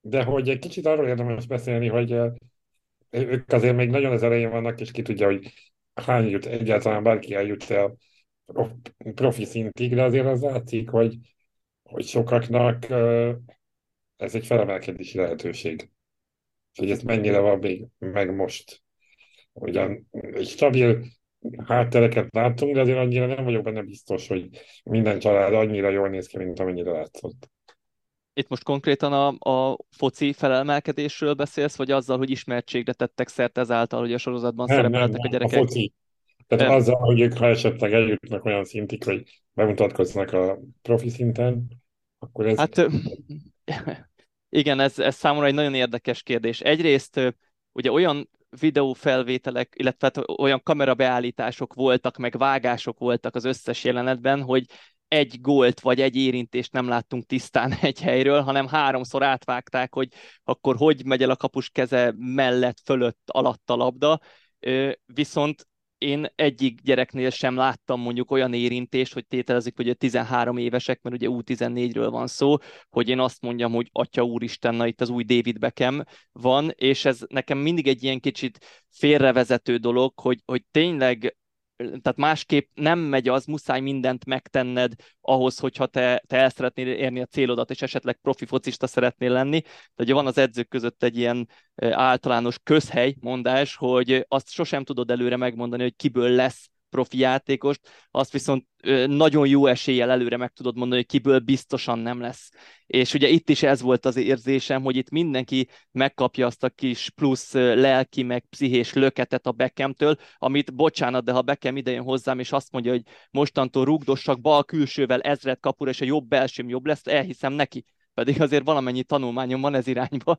Speaker 2: De hogy egy kicsit arról érdemes beszélni, hogy ők azért még nagyon az elején vannak, és ki tudja, hogy hány jut egyáltalán bárki eljut el profi szintig, de azért az látszik, hogy, hogy sokaknak ez egy felemelkedési lehetőség. Hogy ez mennyire van még meg most. Ugyan egy stabil háttereket látunk, de azért annyira nem vagyok benne biztos, hogy minden család annyira jól néz ki, mint amennyire látszott.
Speaker 3: Itt most konkrétan a, a foci felelmelkedésről beszélsz, vagy azzal, hogy ismertségre tettek szert ezáltal, hogy a sorozatban nem, szerepeltek nem, a gyerekek?
Speaker 2: A foci. Tehát nem. azzal, hogy ők ha esetleg eljutnak olyan szintig, hogy bemutatkoznak a profi szinten, akkor ez...
Speaker 3: Hát igen, ez, ez számomra egy nagyon érdekes kérdés. Egyrészt ugye olyan videófelvételek, illetve hát olyan kamerabeállítások voltak, meg vágások voltak az összes jelenetben, hogy egy gólt vagy egy érintést nem láttunk tisztán [LAUGHS] egy helyről, hanem háromszor átvágták, hogy akkor hogy megy el a kapus keze mellett, fölött, alatt a labda. Viszont én egyik gyereknél sem láttam mondjuk olyan érintést, hogy tételezik, hogy a 13 évesek, mert ugye U14-ről van szó, hogy én azt mondjam, hogy atya úristen, na itt az új David Beckham van, és ez nekem mindig egy ilyen kicsit félrevezető dolog, hogy, hogy tényleg tehát másképp nem megy az, muszáj mindent megtenned ahhoz, hogyha te, te el szeretnél érni a célodat, és esetleg profi focista szeretnél lenni. De ugye van az edzők között egy ilyen általános közhely mondás, hogy azt sosem tudod előre megmondani, hogy kiből lesz profi játékost, azt viszont nagyon jó eséllyel előre meg tudod mondani, hogy kiből biztosan nem lesz. És ugye itt is ez volt az érzésem, hogy itt mindenki megkapja azt a kis plusz lelki, meg pszichés löketet a Beckhamtől, amit bocsánat, de ha Beckham idején hozzám, és azt mondja, hogy mostantól rugdossak bal külsővel ezret kapur, és a jobb belsőm jobb lesz, elhiszem neki pedig azért valamennyi tanulmányom van ez irányba.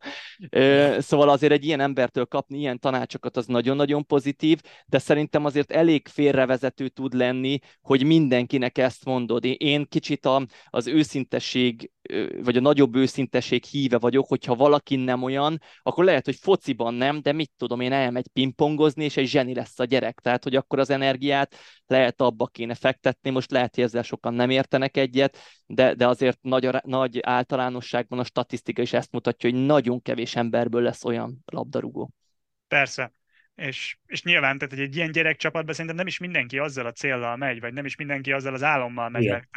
Speaker 3: Szóval azért egy ilyen embertől kapni ilyen tanácsokat az nagyon-nagyon pozitív, de szerintem azért elég félrevezető tud lenni, hogy mindenkinek ezt mondod. Én kicsit az őszintesség vagy a nagyobb őszinteség híve vagyok, hogyha valaki nem olyan, akkor lehet, hogy fociban nem, de mit tudom én, elmegy pingpongozni, és egy zseni lesz a gyerek. Tehát, hogy akkor az energiát lehet abba kéne fektetni, most lehet, hogy ezzel sokan nem értenek egyet, de, de azért nagy, nagy általánosságban a statisztika is ezt mutatja, hogy nagyon kevés emberből lesz olyan labdarúgó.
Speaker 4: Persze. És, és nyilván, tehát hogy egy ilyen gyerekcsapatban szerintem nem is mindenki azzal a céllal megy, vagy nem is mindenki azzal az álommal megy, yeah. mert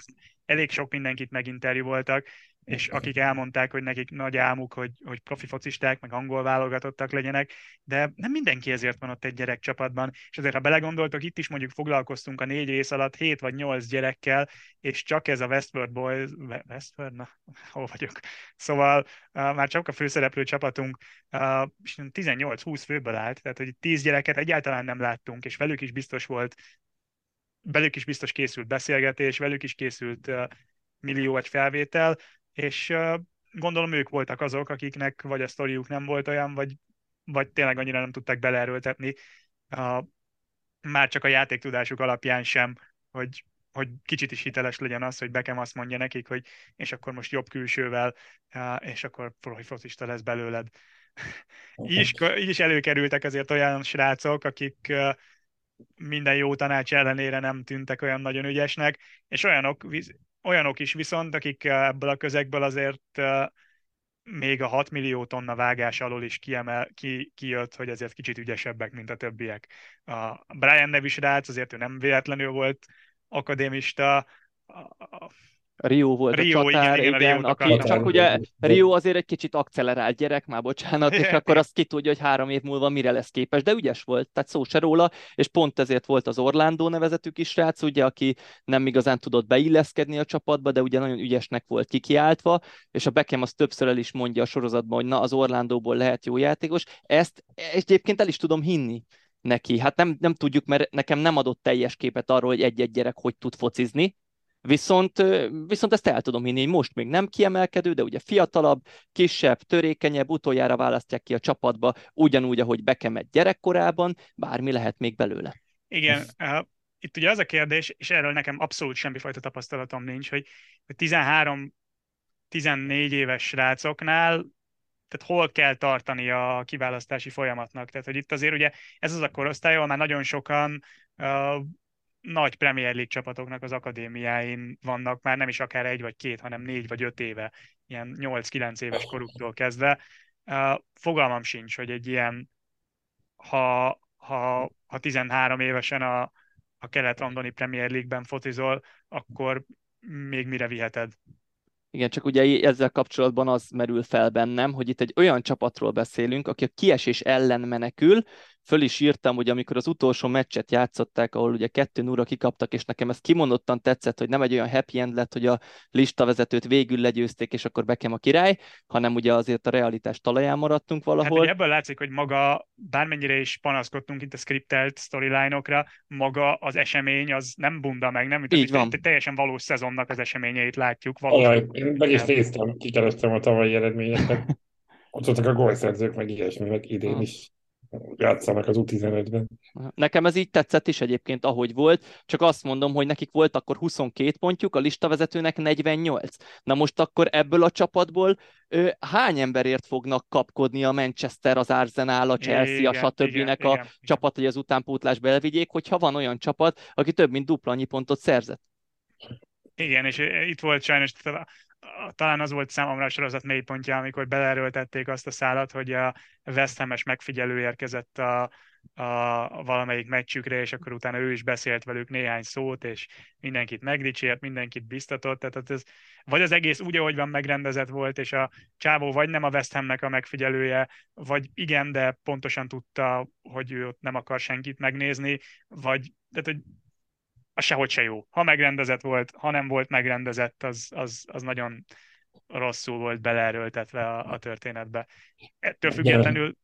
Speaker 4: elég sok mindenkit meginterjúvoltak, és akik elmondták, hogy nekik nagy álmuk, hogy, hogy profi focisták, meg angol válogatottak legyenek, de nem mindenki ezért van ott egy gyerekcsapatban, és azért, ha belegondoltok, itt is mondjuk foglalkoztunk a négy rész alatt hét vagy nyolc gyerekkel, és csak ez a Westworld Boys, Westworld? Na, hol vagyok? Szóval uh, már csak a főszereplő csapatunk uh, 18-20 főből állt, tehát hogy 10 gyereket egyáltalán nem láttunk, és velük is biztos volt velük is biztos készült beszélgetés, velük is készült uh, millió egy felvétel, és uh, gondolom ők voltak azok, akiknek vagy a sztoriuk nem volt olyan, vagy, vagy tényleg annyira nem tudták beleerőltetni, uh, már csak a játéktudásuk alapján sem, hogy, hogy kicsit is hiteles legyen az, hogy Bekem azt mondja nekik, hogy és akkor most jobb külsővel, uh, és akkor profi focista lesz belőled. így, is, így is előkerültek azért olyan srácok, akik uh, minden jó tanács ellenére nem tűntek olyan nagyon ügyesnek, és olyanok, olyanok is viszont, akik ebből a közegből azért még a 6 millió tonna vágás alól is kiemel, ki, kijött, hogy azért kicsit ügyesebbek, mint a többiek. A Brian nevű srác, azért ő nem véletlenül volt akadémista,
Speaker 3: Rio volt Rio, a csatár, igen, igen, igen aki, csak ugye Rio azért egy kicsit akcelerált gyerek, már bocsánat, és [LAUGHS] akkor azt ki tudja, hogy három év múlva mire lesz képes, de ügyes volt, tehát szó se róla, és pont ezért volt az Orlando nevezetű kis srác, ugye, aki nem igazán tudott beilleszkedni a csapatba, de ugye nagyon ügyesnek volt kikiáltva, és a Beckham az többször el is mondja a sorozatban, hogy na, az Orlandóból lehet jó játékos, ezt egyébként el is tudom hinni neki. Hát nem, nem tudjuk, mert nekem nem adott teljes képet arról, hogy egy-egy gyerek hogy tud focizni, Viszont, viszont ezt el tudom hinni, most még nem kiemelkedő, de ugye fiatalabb, kisebb, törékenyebb, utoljára választják ki a csapatba, ugyanúgy, ahogy bekemett gyerekkorában, bármi lehet még belőle.
Speaker 4: Igen, itt ugye az a kérdés, és erről nekem abszolút semmifajta tapasztalatom nincs, hogy 13-14 éves srácoknál tehát hol kell tartani a kiválasztási folyamatnak. Tehát, hogy itt azért ugye ez az a korosztály, ahol már nagyon sokan uh, nagy Premier League csapatoknak az akadémiáin vannak már nem is akár egy vagy két, hanem négy vagy öt éve, ilyen 8-9 éves koruktól kezdve. Fogalmam sincs, hogy egy ilyen, ha, ha, ha 13 évesen a, a kelet-londoni Premier League-ben fotizol, akkor még mire viheted?
Speaker 3: Igen, csak ugye ezzel kapcsolatban az merül fel bennem, hogy itt egy olyan csapatról beszélünk, aki a kiesés ellen menekül, föl is írtam, hogy amikor az utolsó meccset játszották, ahol ugye kettő núra kikaptak, és nekem ez kimondottan tetszett, hogy nem egy olyan happy end lett, hogy a listavezetőt végül legyőzték, és akkor bekem a király, hanem ugye azért a realitás talaján maradtunk valahol. Hát
Speaker 4: ebből látszik, hogy maga, bármennyire is panaszkodtunk itt a scriptelt storyline-okra, maga az esemény az nem bunda meg, nem? Így van. Teljesen valós szezonnak az eseményeit látjuk.
Speaker 2: Valós Ajaj, én meg is néztem, kikerestem a tavalyi eredményeket. [LAUGHS] Ott voltak a gólszerzők, meg ilyesmi, meg idén is játszanak az U15-ben.
Speaker 3: Nekem ez így tetszett is egyébként, ahogy volt, csak azt mondom, hogy nekik volt akkor 22 pontjuk, a listavezetőnek 48. Na most akkor ebből a csapatból ő, hány emberért fognak kapkodni a Manchester, az Arsenal, a Chelsea, igen, a stb. Igen, a igen, csapat, hogy az utánpótlásba elvigyék, hogyha van olyan csapat, aki több mint dupla annyi pontot szerzett.
Speaker 4: Igen, és itt volt sajnos talán az volt számomra a sorozat mélypontja, amikor belerőltették azt a szállat, hogy a West Ham-es megfigyelő érkezett a, a valamelyik meccsükre, és akkor utána ő is beszélt velük néhány szót, és mindenkit megdicsért, mindenkit biztatott, tehát ez, vagy az egész úgy, ahogy van megrendezett volt, és a csávó vagy nem a West Hamnek a megfigyelője, vagy igen, de pontosan tudta, hogy ő ott nem akar senkit megnézni, vagy tehát, hogy az sehogy se jó. Ha megrendezett volt, ha nem volt megrendezett, az, az, az nagyon rosszul volt beleerőltetve a, a történetbe. Ettől függetlenül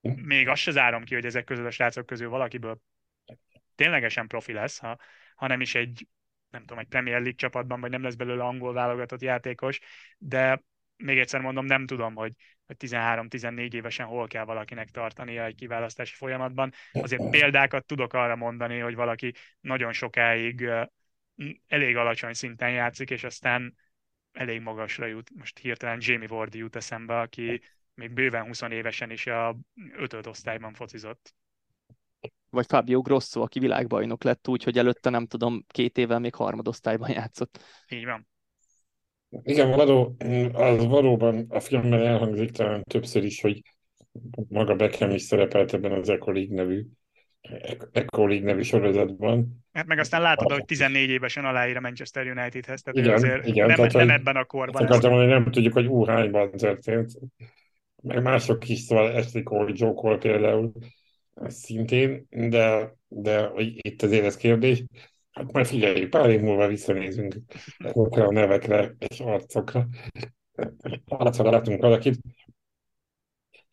Speaker 4: még azt se zárom ki, hogy ezek közül a srácok közül valakiből ténylegesen profi lesz, ha, ha nem is egy nem tudom, egy Premier League csapatban, vagy nem lesz belőle angol válogatott játékos, de még egyszer mondom, nem tudom, hogy, hogy 13-14 évesen hol kell valakinek tartania egy kiválasztási folyamatban. Azért példákat tudok arra mondani, hogy valaki nagyon sokáig elég alacsony szinten játszik, és aztán elég magasra jut. Most hirtelen Jamie Ward jut eszembe, aki még bőven 20 évesen is a ötöd osztályban focizott.
Speaker 3: Vagy Fabio Grosso, aki világbajnok lett úgy, hogy előtte nem tudom, két évvel még harmadosztályban játszott.
Speaker 4: Így van.
Speaker 2: Igen, való, az valóban a filmben elhangzik talán többször is, hogy maga Beckham is szerepelt ebben az Eco League nevű, Eco League nevű sorozatban.
Speaker 4: Hát meg aztán látod, hogy 14 évesen aláír a Manchester Unitedhez, tehát
Speaker 2: igen,
Speaker 4: azért
Speaker 2: igen,
Speaker 4: nem,
Speaker 2: tehát,
Speaker 4: nem ebben a korban.
Speaker 2: Akartam mondani, nem tudjuk, hogy ú, hányban történt. Meg mások is, szóval Joe Cole például szintén, de, de itt azért ez kérdés. Hát majd figyeljük, pár év múlva visszanézünk ezekre a nevekre és arcokra. Arcra látunk valakit.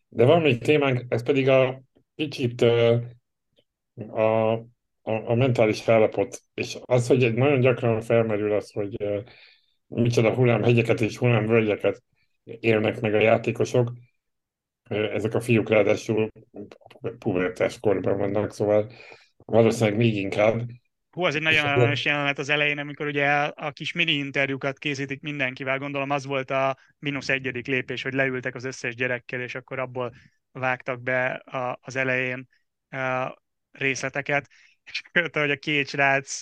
Speaker 2: De van még témánk, ez pedig a kicsit a, a, a mentális állapot, és az, hogy nagyon gyakran felmerül az, hogy micsoda hullámhegyeket és hullámvölgyeket élnek meg a játékosok, ezek a fiúk ráadásul pubertás korban vannak, szóval valószínűleg még inkább.
Speaker 4: Hú, az egy nagyon aranyos jelenet az elején, amikor ugye a kis mini interjúkat készítik mindenkivel, gondolom az volt a mínusz egyedik lépés, hogy leültek az összes gyerekkel, és akkor abból vágtak be a, az elején a részleteket, [LAUGHS] és akkor, hogy a két srác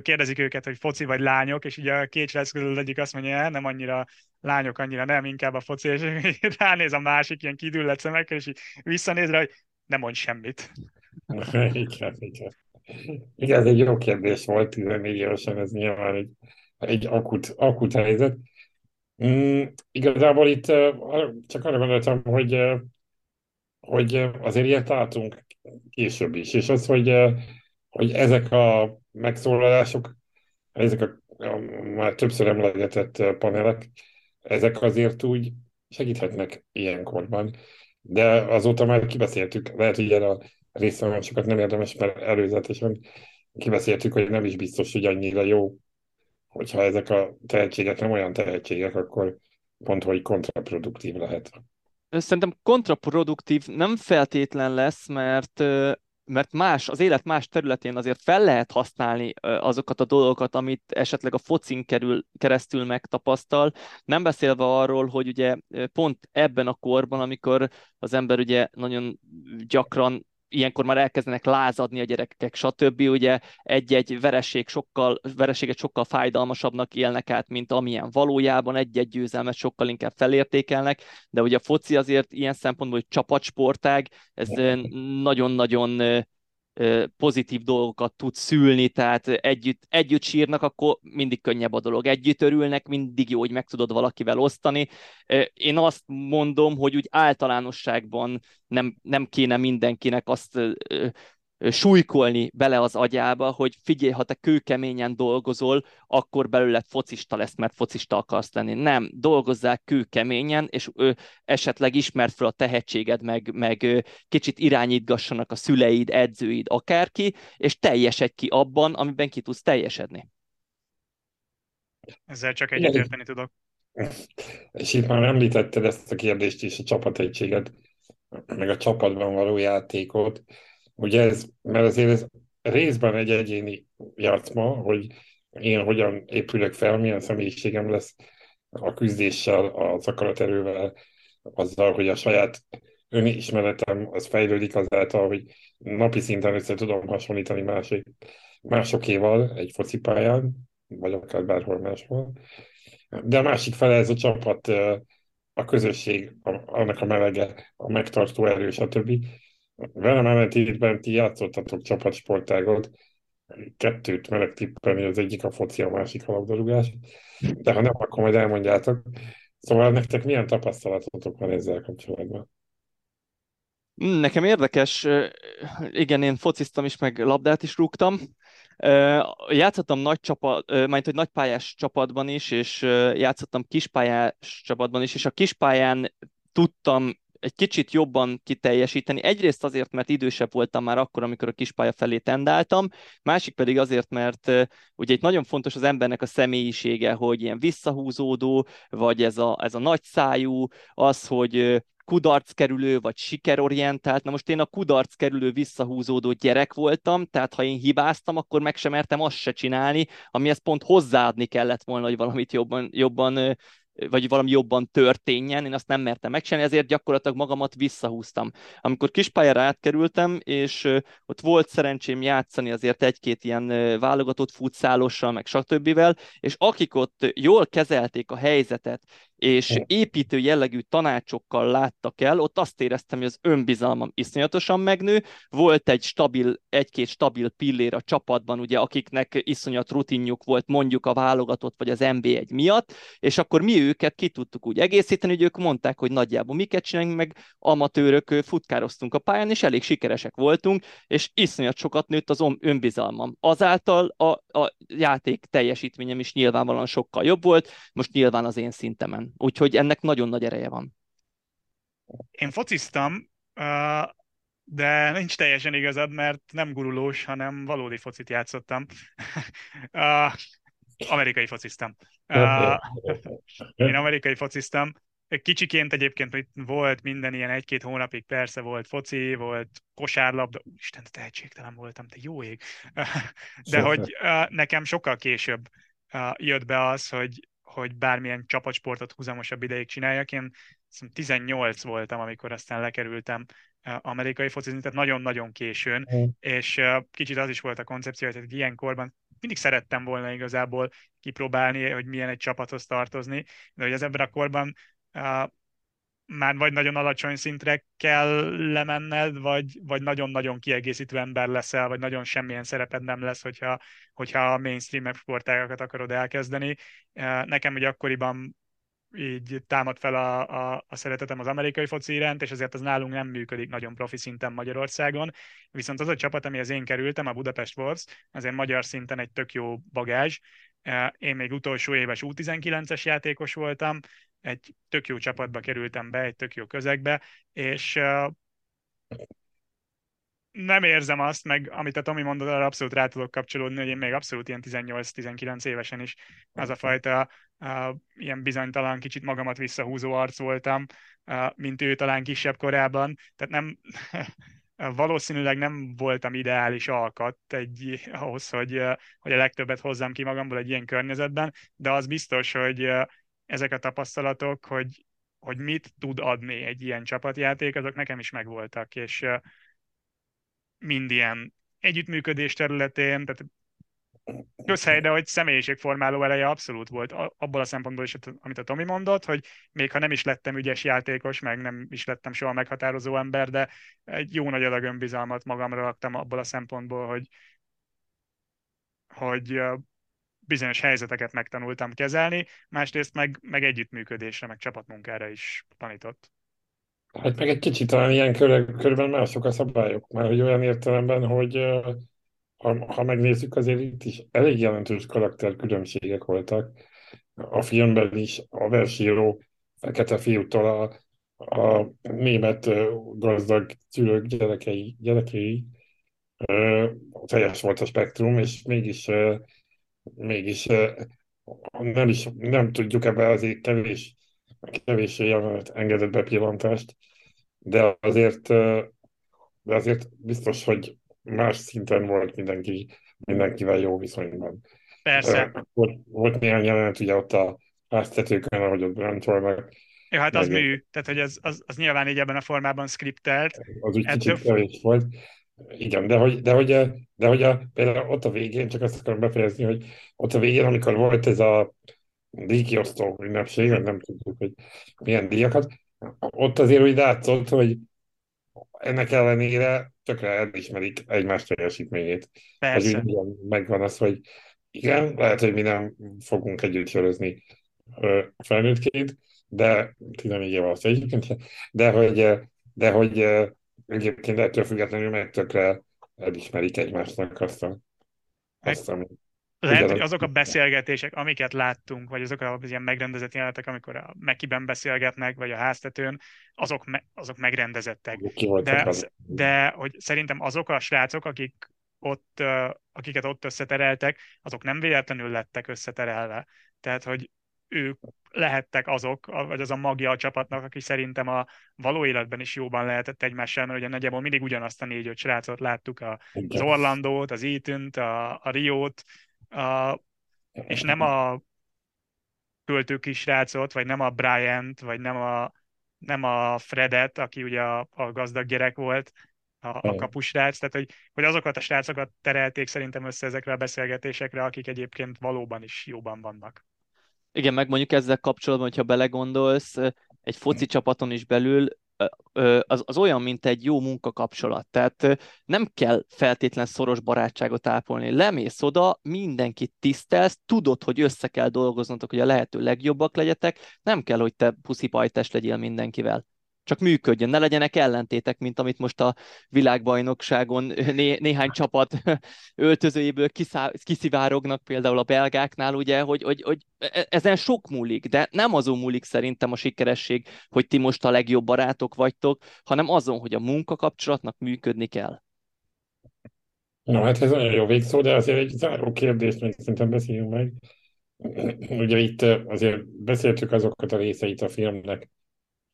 Speaker 4: kérdezik őket, hogy foci vagy lányok, és ugye a két srác közül egyik azt mondja, nem annyira lányok, annyira nem, inkább a foci, és [LAUGHS] ránéz a másik ilyen kidüllett szemekkel, és így visszanéz rá, hogy nem mond semmit. [LAUGHS]
Speaker 2: igen, igen. Igen, ez egy jó kérdés volt, 14 évesen, ez nyilván egy, egy akut, akut helyzet. Mm, igazából itt csak arra gondoltam, hogy, hogy azért ilyet látunk később is, és az, hogy, hogy ezek a megszólalások, ezek a, már többször emlegetett panelek, ezek azért úgy segíthetnek ilyenkorban. De azóta már kibeszéltük, lehet, hogy erre a részre sokat nem érdemes, mert előzetesen kibeszéltük, hogy nem is biztos, hogy annyira jó, hogyha ezek a tehetségek nem olyan tehetségek, akkor pont, hogy kontraproduktív lehet.
Speaker 3: Szerintem kontraproduktív nem feltétlen lesz, mert mert más, az élet más területén azért fel lehet használni azokat a dolgokat, amit esetleg a focin kerül, keresztül megtapasztal, nem beszélve arról, hogy ugye pont ebben a korban, amikor az ember ugye nagyon gyakran ilyenkor már elkezdenek lázadni a gyerekek, stb. Ugye egy-egy vereség sokkal, vereséget sokkal fájdalmasabbnak élnek át, mint amilyen valójában egy-egy győzelmet sokkal inkább felértékelnek, de ugye a foci azért ilyen szempontból, hogy csapatsportág, ez [LAUGHS] nagyon-nagyon pozitív dolgokat tud szülni, tehát együtt, együtt sírnak, akkor mindig könnyebb a dolog. Együtt örülnek, mindig jó, hogy meg tudod valakivel osztani. Én azt mondom, hogy úgy általánosságban nem, nem kéne mindenkinek azt súlykolni bele az agyába, hogy figyelj, ha te kőkeményen dolgozol, akkor belőled focista lesz, mert focista akarsz lenni. Nem, dolgozzál kőkeményen, és ő esetleg ismert fel a tehetséged, meg, meg kicsit irányítgassanak a szüleid, edzőid, akárki, és teljesedj ki abban, amiben ki tudsz teljesedni.
Speaker 4: Ezzel csak egyetérteni tudok.
Speaker 2: És itt már említetted ezt a kérdést is, a csapategységet, meg a csapatban való játékot. Ugye ez, mert azért ez részben egy egyéni játszma, hogy én hogyan épülök fel, milyen személyiségem lesz a küzdéssel, az akaraterővel, azzal, hogy a saját önismeretem az fejlődik azáltal, hogy napi szinten össze tudom hasonlítani másik, másokéval egy focipályán, vagy akár bárhol máshol. De a másik fele ez a csapat, a közösség, annak a melege, a megtartó erő, stb. Velem ellentétben ti játszottatok csapatsportágot, kettőt merek tippelni, az egyik a foci, a másik a labdarúgás, de ha nem, akkor majd elmondjátok. Szóval nektek milyen tapasztalatotok van ezzel kapcsolatban?
Speaker 3: Mm, Nekem érdekes, igen, én fociztam is, meg labdát is rúgtam. Játszottam nagy csapat, majd hogy nagypályás csapatban is, és játszottam kispályás csapatban is, és a kispályán tudtam egy kicsit jobban kiteljesíteni. Egyrészt azért, mert idősebb voltam már akkor, amikor a kispálya felé tendáltam, másik pedig azért, mert ugye itt nagyon fontos az embernek a személyisége, hogy ilyen visszahúzódó, vagy ez a, ez a nagy szájú, az, hogy ö, kudarckerülő vagy sikerorientált. Na most én a kudarckerülő visszahúzódó gyerek voltam, tehát ha én hibáztam, akkor meg sem mertem azt se csinálni, amihez pont hozzáadni kellett volna, hogy valamit jobban, jobban vagy valami jobban történjen, én azt nem mertem megcsinálni, ezért gyakorlatilag magamat visszahúztam. Amikor kispályára átkerültem, és ott volt szerencsém játszani azért egy-két ilyen válogatott futszálossal, meg stb. és akik ott jól kezelték a helyzetet, és építő jellegű tanácsokkal láttak el, ott azt éreztem, hogy az önbizalmam iszonyatosan megnő, volt egy stabil, egy-két stabil pillér a csapatban, ugye, akiknek iszonyat rutinjuk volt mondjuk a válogatott vagy az NB1 miatt, és akkor mi őket ki tudtuk úgy egészíteni, hogy ők mondták, hogy nagyjából miket csináljunk, meg amatőrök futkároztunk a pályán, és elég sikeresek voltunk, és iszonyat sokat nőtt az önbizalmam. Azáltal a, a játék teljesítményem is nyilvánvalóan sokkal jobb volt, most nyilván az én szintemen. Úgyhogy ennek nagyon nagy ereje van.
Speaker 4: Én fociztam, de nincs teljesen igazad, mert nem gurulós, hanem valódi focit játszottam. [LAUGHS] Amerikai fociztam. Én amerikai fociztam. Kicsiként egyébként itt volt minden ilyen egy-két hónapig, persze volt foci, volt kosárlabda, Isten, tehetségtelen voltam, te jó ég. [LAUGHS] De hogy nekem sokkal később jött be az, hogy hogy bármilyen csapatsportot húzamosabb ideig csináljak. Én 18 voltam, amikor aztán lekerültem amerikai focizni, tehát nagyon-nagyon későn, mm. és kicsit az is volt a koncepció, hogy ilyen korban mindig szerettem volna igazából kipróbálni, hogy milyen egy csapathoz tartozni, de hogy az ebben a korban már vagy nagyon alacsony szintre kell lemenned, vagy, vagy nagyon-nagyon kiegészítő ember leszel, vagy nagyon semmilyen szereped nem lesz, hogyha, hogyha a mainstream sportágakat akarod elkezdeni. Nekem ugye akkoriban így támad fel a, a, a szeretetem az amerikai foci iránt, és azért az nálunk nem működik nagyon profi szinten Magyarországon. Viszont az a csapat, amihez én kerültem, a Budapest Wolves, azért magyar szinten egy tök jó bagázs. Én még utolsó éves U19-es játékos voltam, egy tök jó csapatba kerültem be, egy tök jó közegbe, és nem érzem azt, meg amit a Tomi mondott, arra abszolút rá tudok kapcsolódni, hogy én még abszolút ilyen 18-19 évesen is az a fajta uh, ilyen bizonytalan, kicsit magamat visszahúzó arc voltam, uh, mint ő talán kisebb korában. Tehát nem, valószínűleg nem voltam ideális alkat egy, ahhoz, hogy, hogy a legtöbbet hozzam ki magamból egy ilyen környezetben, de az biztos, hogy ezek a tapasztalatok, hogy, hogy mit tud adni egy ilyen csapatjáték, azok nekem is megvoltak, és mind ilyen együttműködés területén, tehát közhely, de hogy személyiségformáló eleje abszolút volt abból a szempontból is, amit a Tomi mondott, hogy még ha nem is lettem ügyes játékos, meg nem is lettem soha meghatározó ember, de egy jó nagy adag önbizalmat magamra raktam abból a szempontból, hogy, hogy bizonyos helyzeteket megtanultam kezelni, másrészt meg, meg együttműködésre, meg csapatmunkára is tanított.
Speaker 2: Hát meg egy kicsit talán ilyen kör, körben mások a szabályok, mert hogy olyan értelemben, hogy ha, ha megnézzük, azért itt is elég jelentős karakterkülönbségek voltak. A filmben is a versíró fekete fiútól a, a német gazdag szülők gyerekei, gyerekei teljes volt a spektrum, és mégis mégis nem is nem tudjuk ebbe azért kevés, kevés jelenet engedett bepillantást, de azért, de azért biztos, hogy más szinten volt mindenki, mindenkivel jó viszonyban.
Speaker 4: Persze.
Speaker 2: Volt, volt néhány jelenet ugye ott a háztetőkön, ahogy ott bent volnak.
Speaker 4: Ja, hát az mű, tehát hogy az, az, az nyilván így ebben a formában skriptelt.
Speaker 2: Az úgy Ettől... kicsit kevés volt. Igen, de hogy, de hogy, de hogy a, például ott a végén, csak azt akarom befejezni, hogy ott a végén, amikor volt ez a díjkiosztó ünnepség, nem tudjuk, hogy milyen díjakat, ott azért úgy látszott, hogy ennek ellenére tökre elismerik egymás teljesítményét.
Speaker 4: Persze.
Speaker 2: Hogy úgy megvan az, hogy igen, lehet, hogy mi nem fogunk együtt sörözni felnőttként, de 14 év alatt egyébként, de hogy, de hogy egyébként ettől függetlenül meg tökre elismerik egymásnak azt a, azt, ami
Speaker 4: lehet, hogy azok a beszélgetések, amiket láttunk, vagy azok az ilyen megrendezett jelenetek, amikor a Mekiben beszélgetnek, vagy a háztetőn, azok, me, azok megrendezettek. De, de hogy szerintem azok a srácok, akik ott, akiket ott összetereltek, azok nem véletlenül lettek összeterelve. Tehát, hogy ők lehettek azok, vagy az a magja a csapatnak, aki szerintem a való életben is jóban lehetett egymással, mert ugye nagyjából mindig ugyanazt a négy-öt srácot láttuk, a, az Orlandót, az ethan a, a Riót, a, és nem a költő kisrácot, vagy nem a Bryant, vagy nem a, nem a Fredet, aki ugye a, a gazdag gyerek volt, a, a kapusrác, tehát hogy, hogy azokat a srácokat terelték szerintem össze ezekre a beszélgetésekre, akik egyébként valóban is jóban vannak.
Speaker 3: Igen, meg mondjuk ezzel kapcsolatban, hogyha belegondolsz, egy foci csapaton is belül az, az olyan, mint egy jó munkakapcsolat. Tehát nem kell feltétlen szoros barátságot ápolni. Lemész oda, mindenkit tisztelsz, tudod, hogy össze kell dolgoznatok, hogy a lehető legjobbak legyetek, nem kell, hogy te puszipajtes legyél mindenkivel csak működjön, ne legyenek ellentétek, mint amit most a világbajnokságon [LAUGHS] né- néhány csapat [LAUGHS] öltözőjéből kiszá- kiszivárognak, például a belgáknál, ugye, hogy, hogy, hogy e-, ezen sok múlik, de nem azon múlik szerintem a sikeresség, hogy ti most a legjobb barátok vagytok, hanem azon, hogy a munkakapcsolatnak működni kell.
Speaker 2: Na hát ez nagyon jó végszó, de azért egy záró kérdést még szerintem beszéljünk meg. [CLEARS THROAT] Ugye itt azért beszéltük azokat a részeit a filmnek,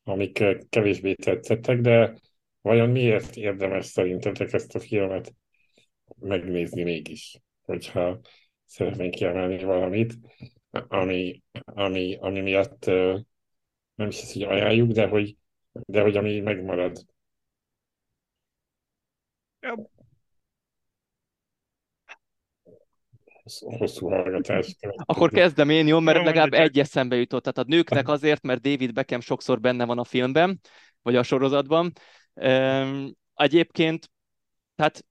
Speaker 2: amik kevésbé tetszettek, de vajon miért érdemes szerintetek ezt a filmet megnézni mégis, hogyha szeretnénk kiemelni valamit, ami, ami, ami miatt nem is hogy ajánljuk, de hogy, de hogy ami megmarad. Hosszú hallgatás.
Speaker 3: Akkor kezdem én, jó, mert legalább egy eszembe jutott. Tehát a nőknek azért, mert David Beckham sokszor benne van a filmben, vagy a sorozatban. Egyébként, tehát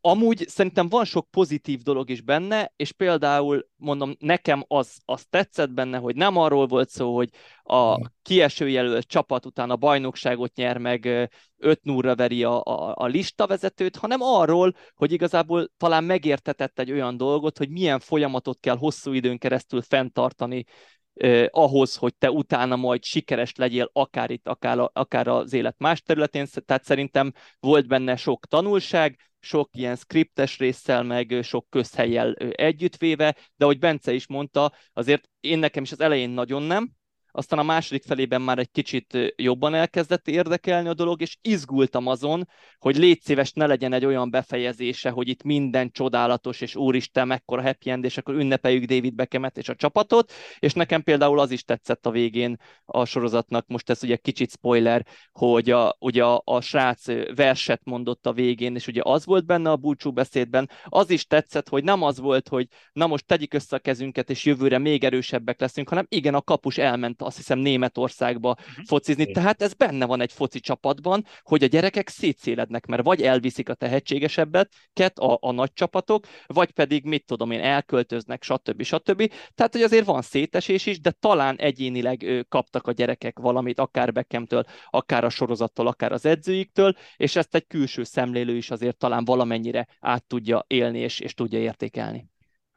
Speaker 3: amúgy szerintem van sok pozitív dolog is benne, és például mondom, nekem az, az tetszett benne, hogy nem arról volt szó, hogy a kieső jelölt csapat után a bajnokságot nyer meg 5 0 veri a, a, a listavezetőt, hanem arról, hogy igazából talán megértetett egy olyan dolgot, hogy milyen folyamatot kell hosszú időn keresztül fenntartani eh, ahhoz, hogy te utána majd sikeres legyél, akár itt, akár, akár az élet más területén. Tehát szerintem volt benne sok tanulság, sok ilyen skriptes résszel, meg sok közhelyel együttvéve, de ahogy Bence is mondta, azért én nekem is az elején nagyon nem, aztán a második felében már egy kicsit jobban elkezdett érdekelni a dolog, és izgultam azon, hogy légy szíves, ne legyen egy olyan befejezése, hogy itt minden csodálatos, és úristen, mekkora happy end, és akkor ünnepeljük David Beckhamet és a csapatot, és nekem például az is tetszett a végén a sorozatnak, most ez ugye kicsit spoiler, hogy a, ugye a, a srác verset mondott a végén, és ugye az volt benne a búcsú beszédben, az is tetszett, hogy nem az volt, hogy na most tegyük össze a kezünket, és jövőre még erősebbek leszünk, hanem igen, a kapus elment azt hiszem Németországba uh-huh. focizni. Tehát ez benne van egy foci csapatban, hogy a gyerekek szétszélednek, mert vagy elviszik a tehetségesebbet, ket a, a nagy csapatok, vagy pedig, mit tudom én, elköltöznek, stb. stb. Tehát, hogy azért van szétesés is, de talán egyénileg kaptak a gyerekek valamit, akár Beckhamtől, akár a sorozattól, akár az edzőiktől, és ezt egy külső szemlélő is azért talán valamennyire át tudja élni és, és tudja értékelni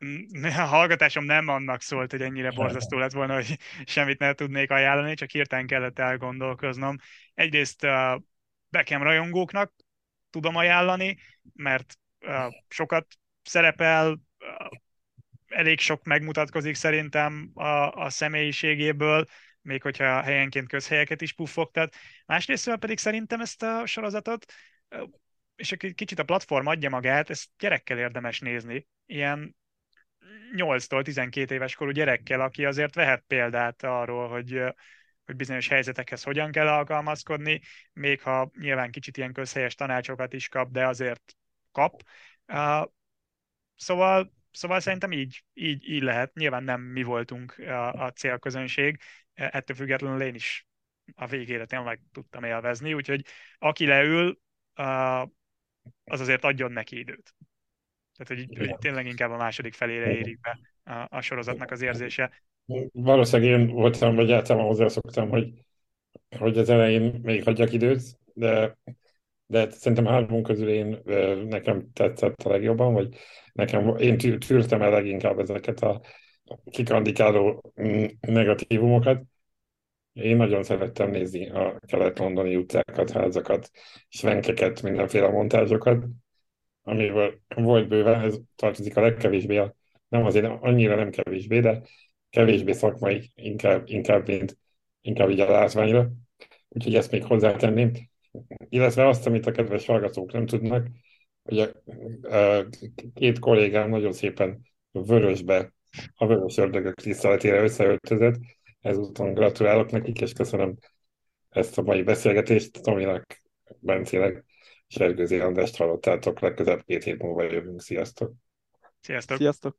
Speaker 3: [LAUGHS]
Speaker 4: a hallgatásom nem annak szólt, hogy ennyire borzasztó lett volna, hogy [LAUGHS] semmit nem tudnék ajánlani, csak hirtelen kellett elgondolkoznom. Egyrészt a Beckham rajongóknak tudom ajánlani, mert sokat szerepel, elég sok megmutatkozik szerintem a, a személyiségéből, még hogyha helyenként közhelyeket is puffogtat. Másrészt pedig szerintem ezt a sorozatot, és egy kicsit a platform adja magát, ezt gyerekkel érdemes nézni. Ilyen 8-tól 12 éves korú gyerekkel, aki azért vehet példát arról, hogy, hogy bizonyos helyzetekhez hogyan kell alkalmazkodni, még ha nyilván kicsit ilyen közhelyes tanácsokat is kap, de azért kap. Szóval, szóval szerintem így, így, így lehet. Nyilván nem mi voltunk a, a célközönség, ettől függetlenül én is a végére tényleg tudtam élvezni, úgyhogy aki leül, az azért adjon neki időt. Tehát, hogy, hogy tényleg inkább a második felére érik be a, a sorozatnak az érzése.
Speaker 2: Valószínűleg én voltam, vagy általában hozzászoktam, hogy, hogy az elején még hagyjak időt, de de szerintem hármunk közül én, nekem tetszett a legjobban, vagy nekem, én tűrtem el leginkább ezeket a kikandikáló mm, negatívumokat. Én nagyon szerettem nézni a kelet-londoni utcákat, házakat, svenkeket, mindenféle montázsokat, amiből volt bőven, ez tartozik a legkevésbé, a, nem azért annyira nem kevésbé, de kevésbé szakmai, inkább, inkább, mint, inkább így a látványra. Úgyhogy ezt még hozzátenném. Illetve azt, amit a kedves hallgatók nem tudnak, hogy a, a két kollégám nagyon szépen vörösbe, a vörös ördögök tiszteletére összeöltözött. Ezúton gratulálok nekik, és köszönöm ezt a mai beszélgetést. Tominak, Bencének, Sergőzi Andrást hallottátok, legközelebb két hét múlva jövünk. Sziasztok!
Speaker 4: Sziasztok!
Speaker 3: Sziasztok!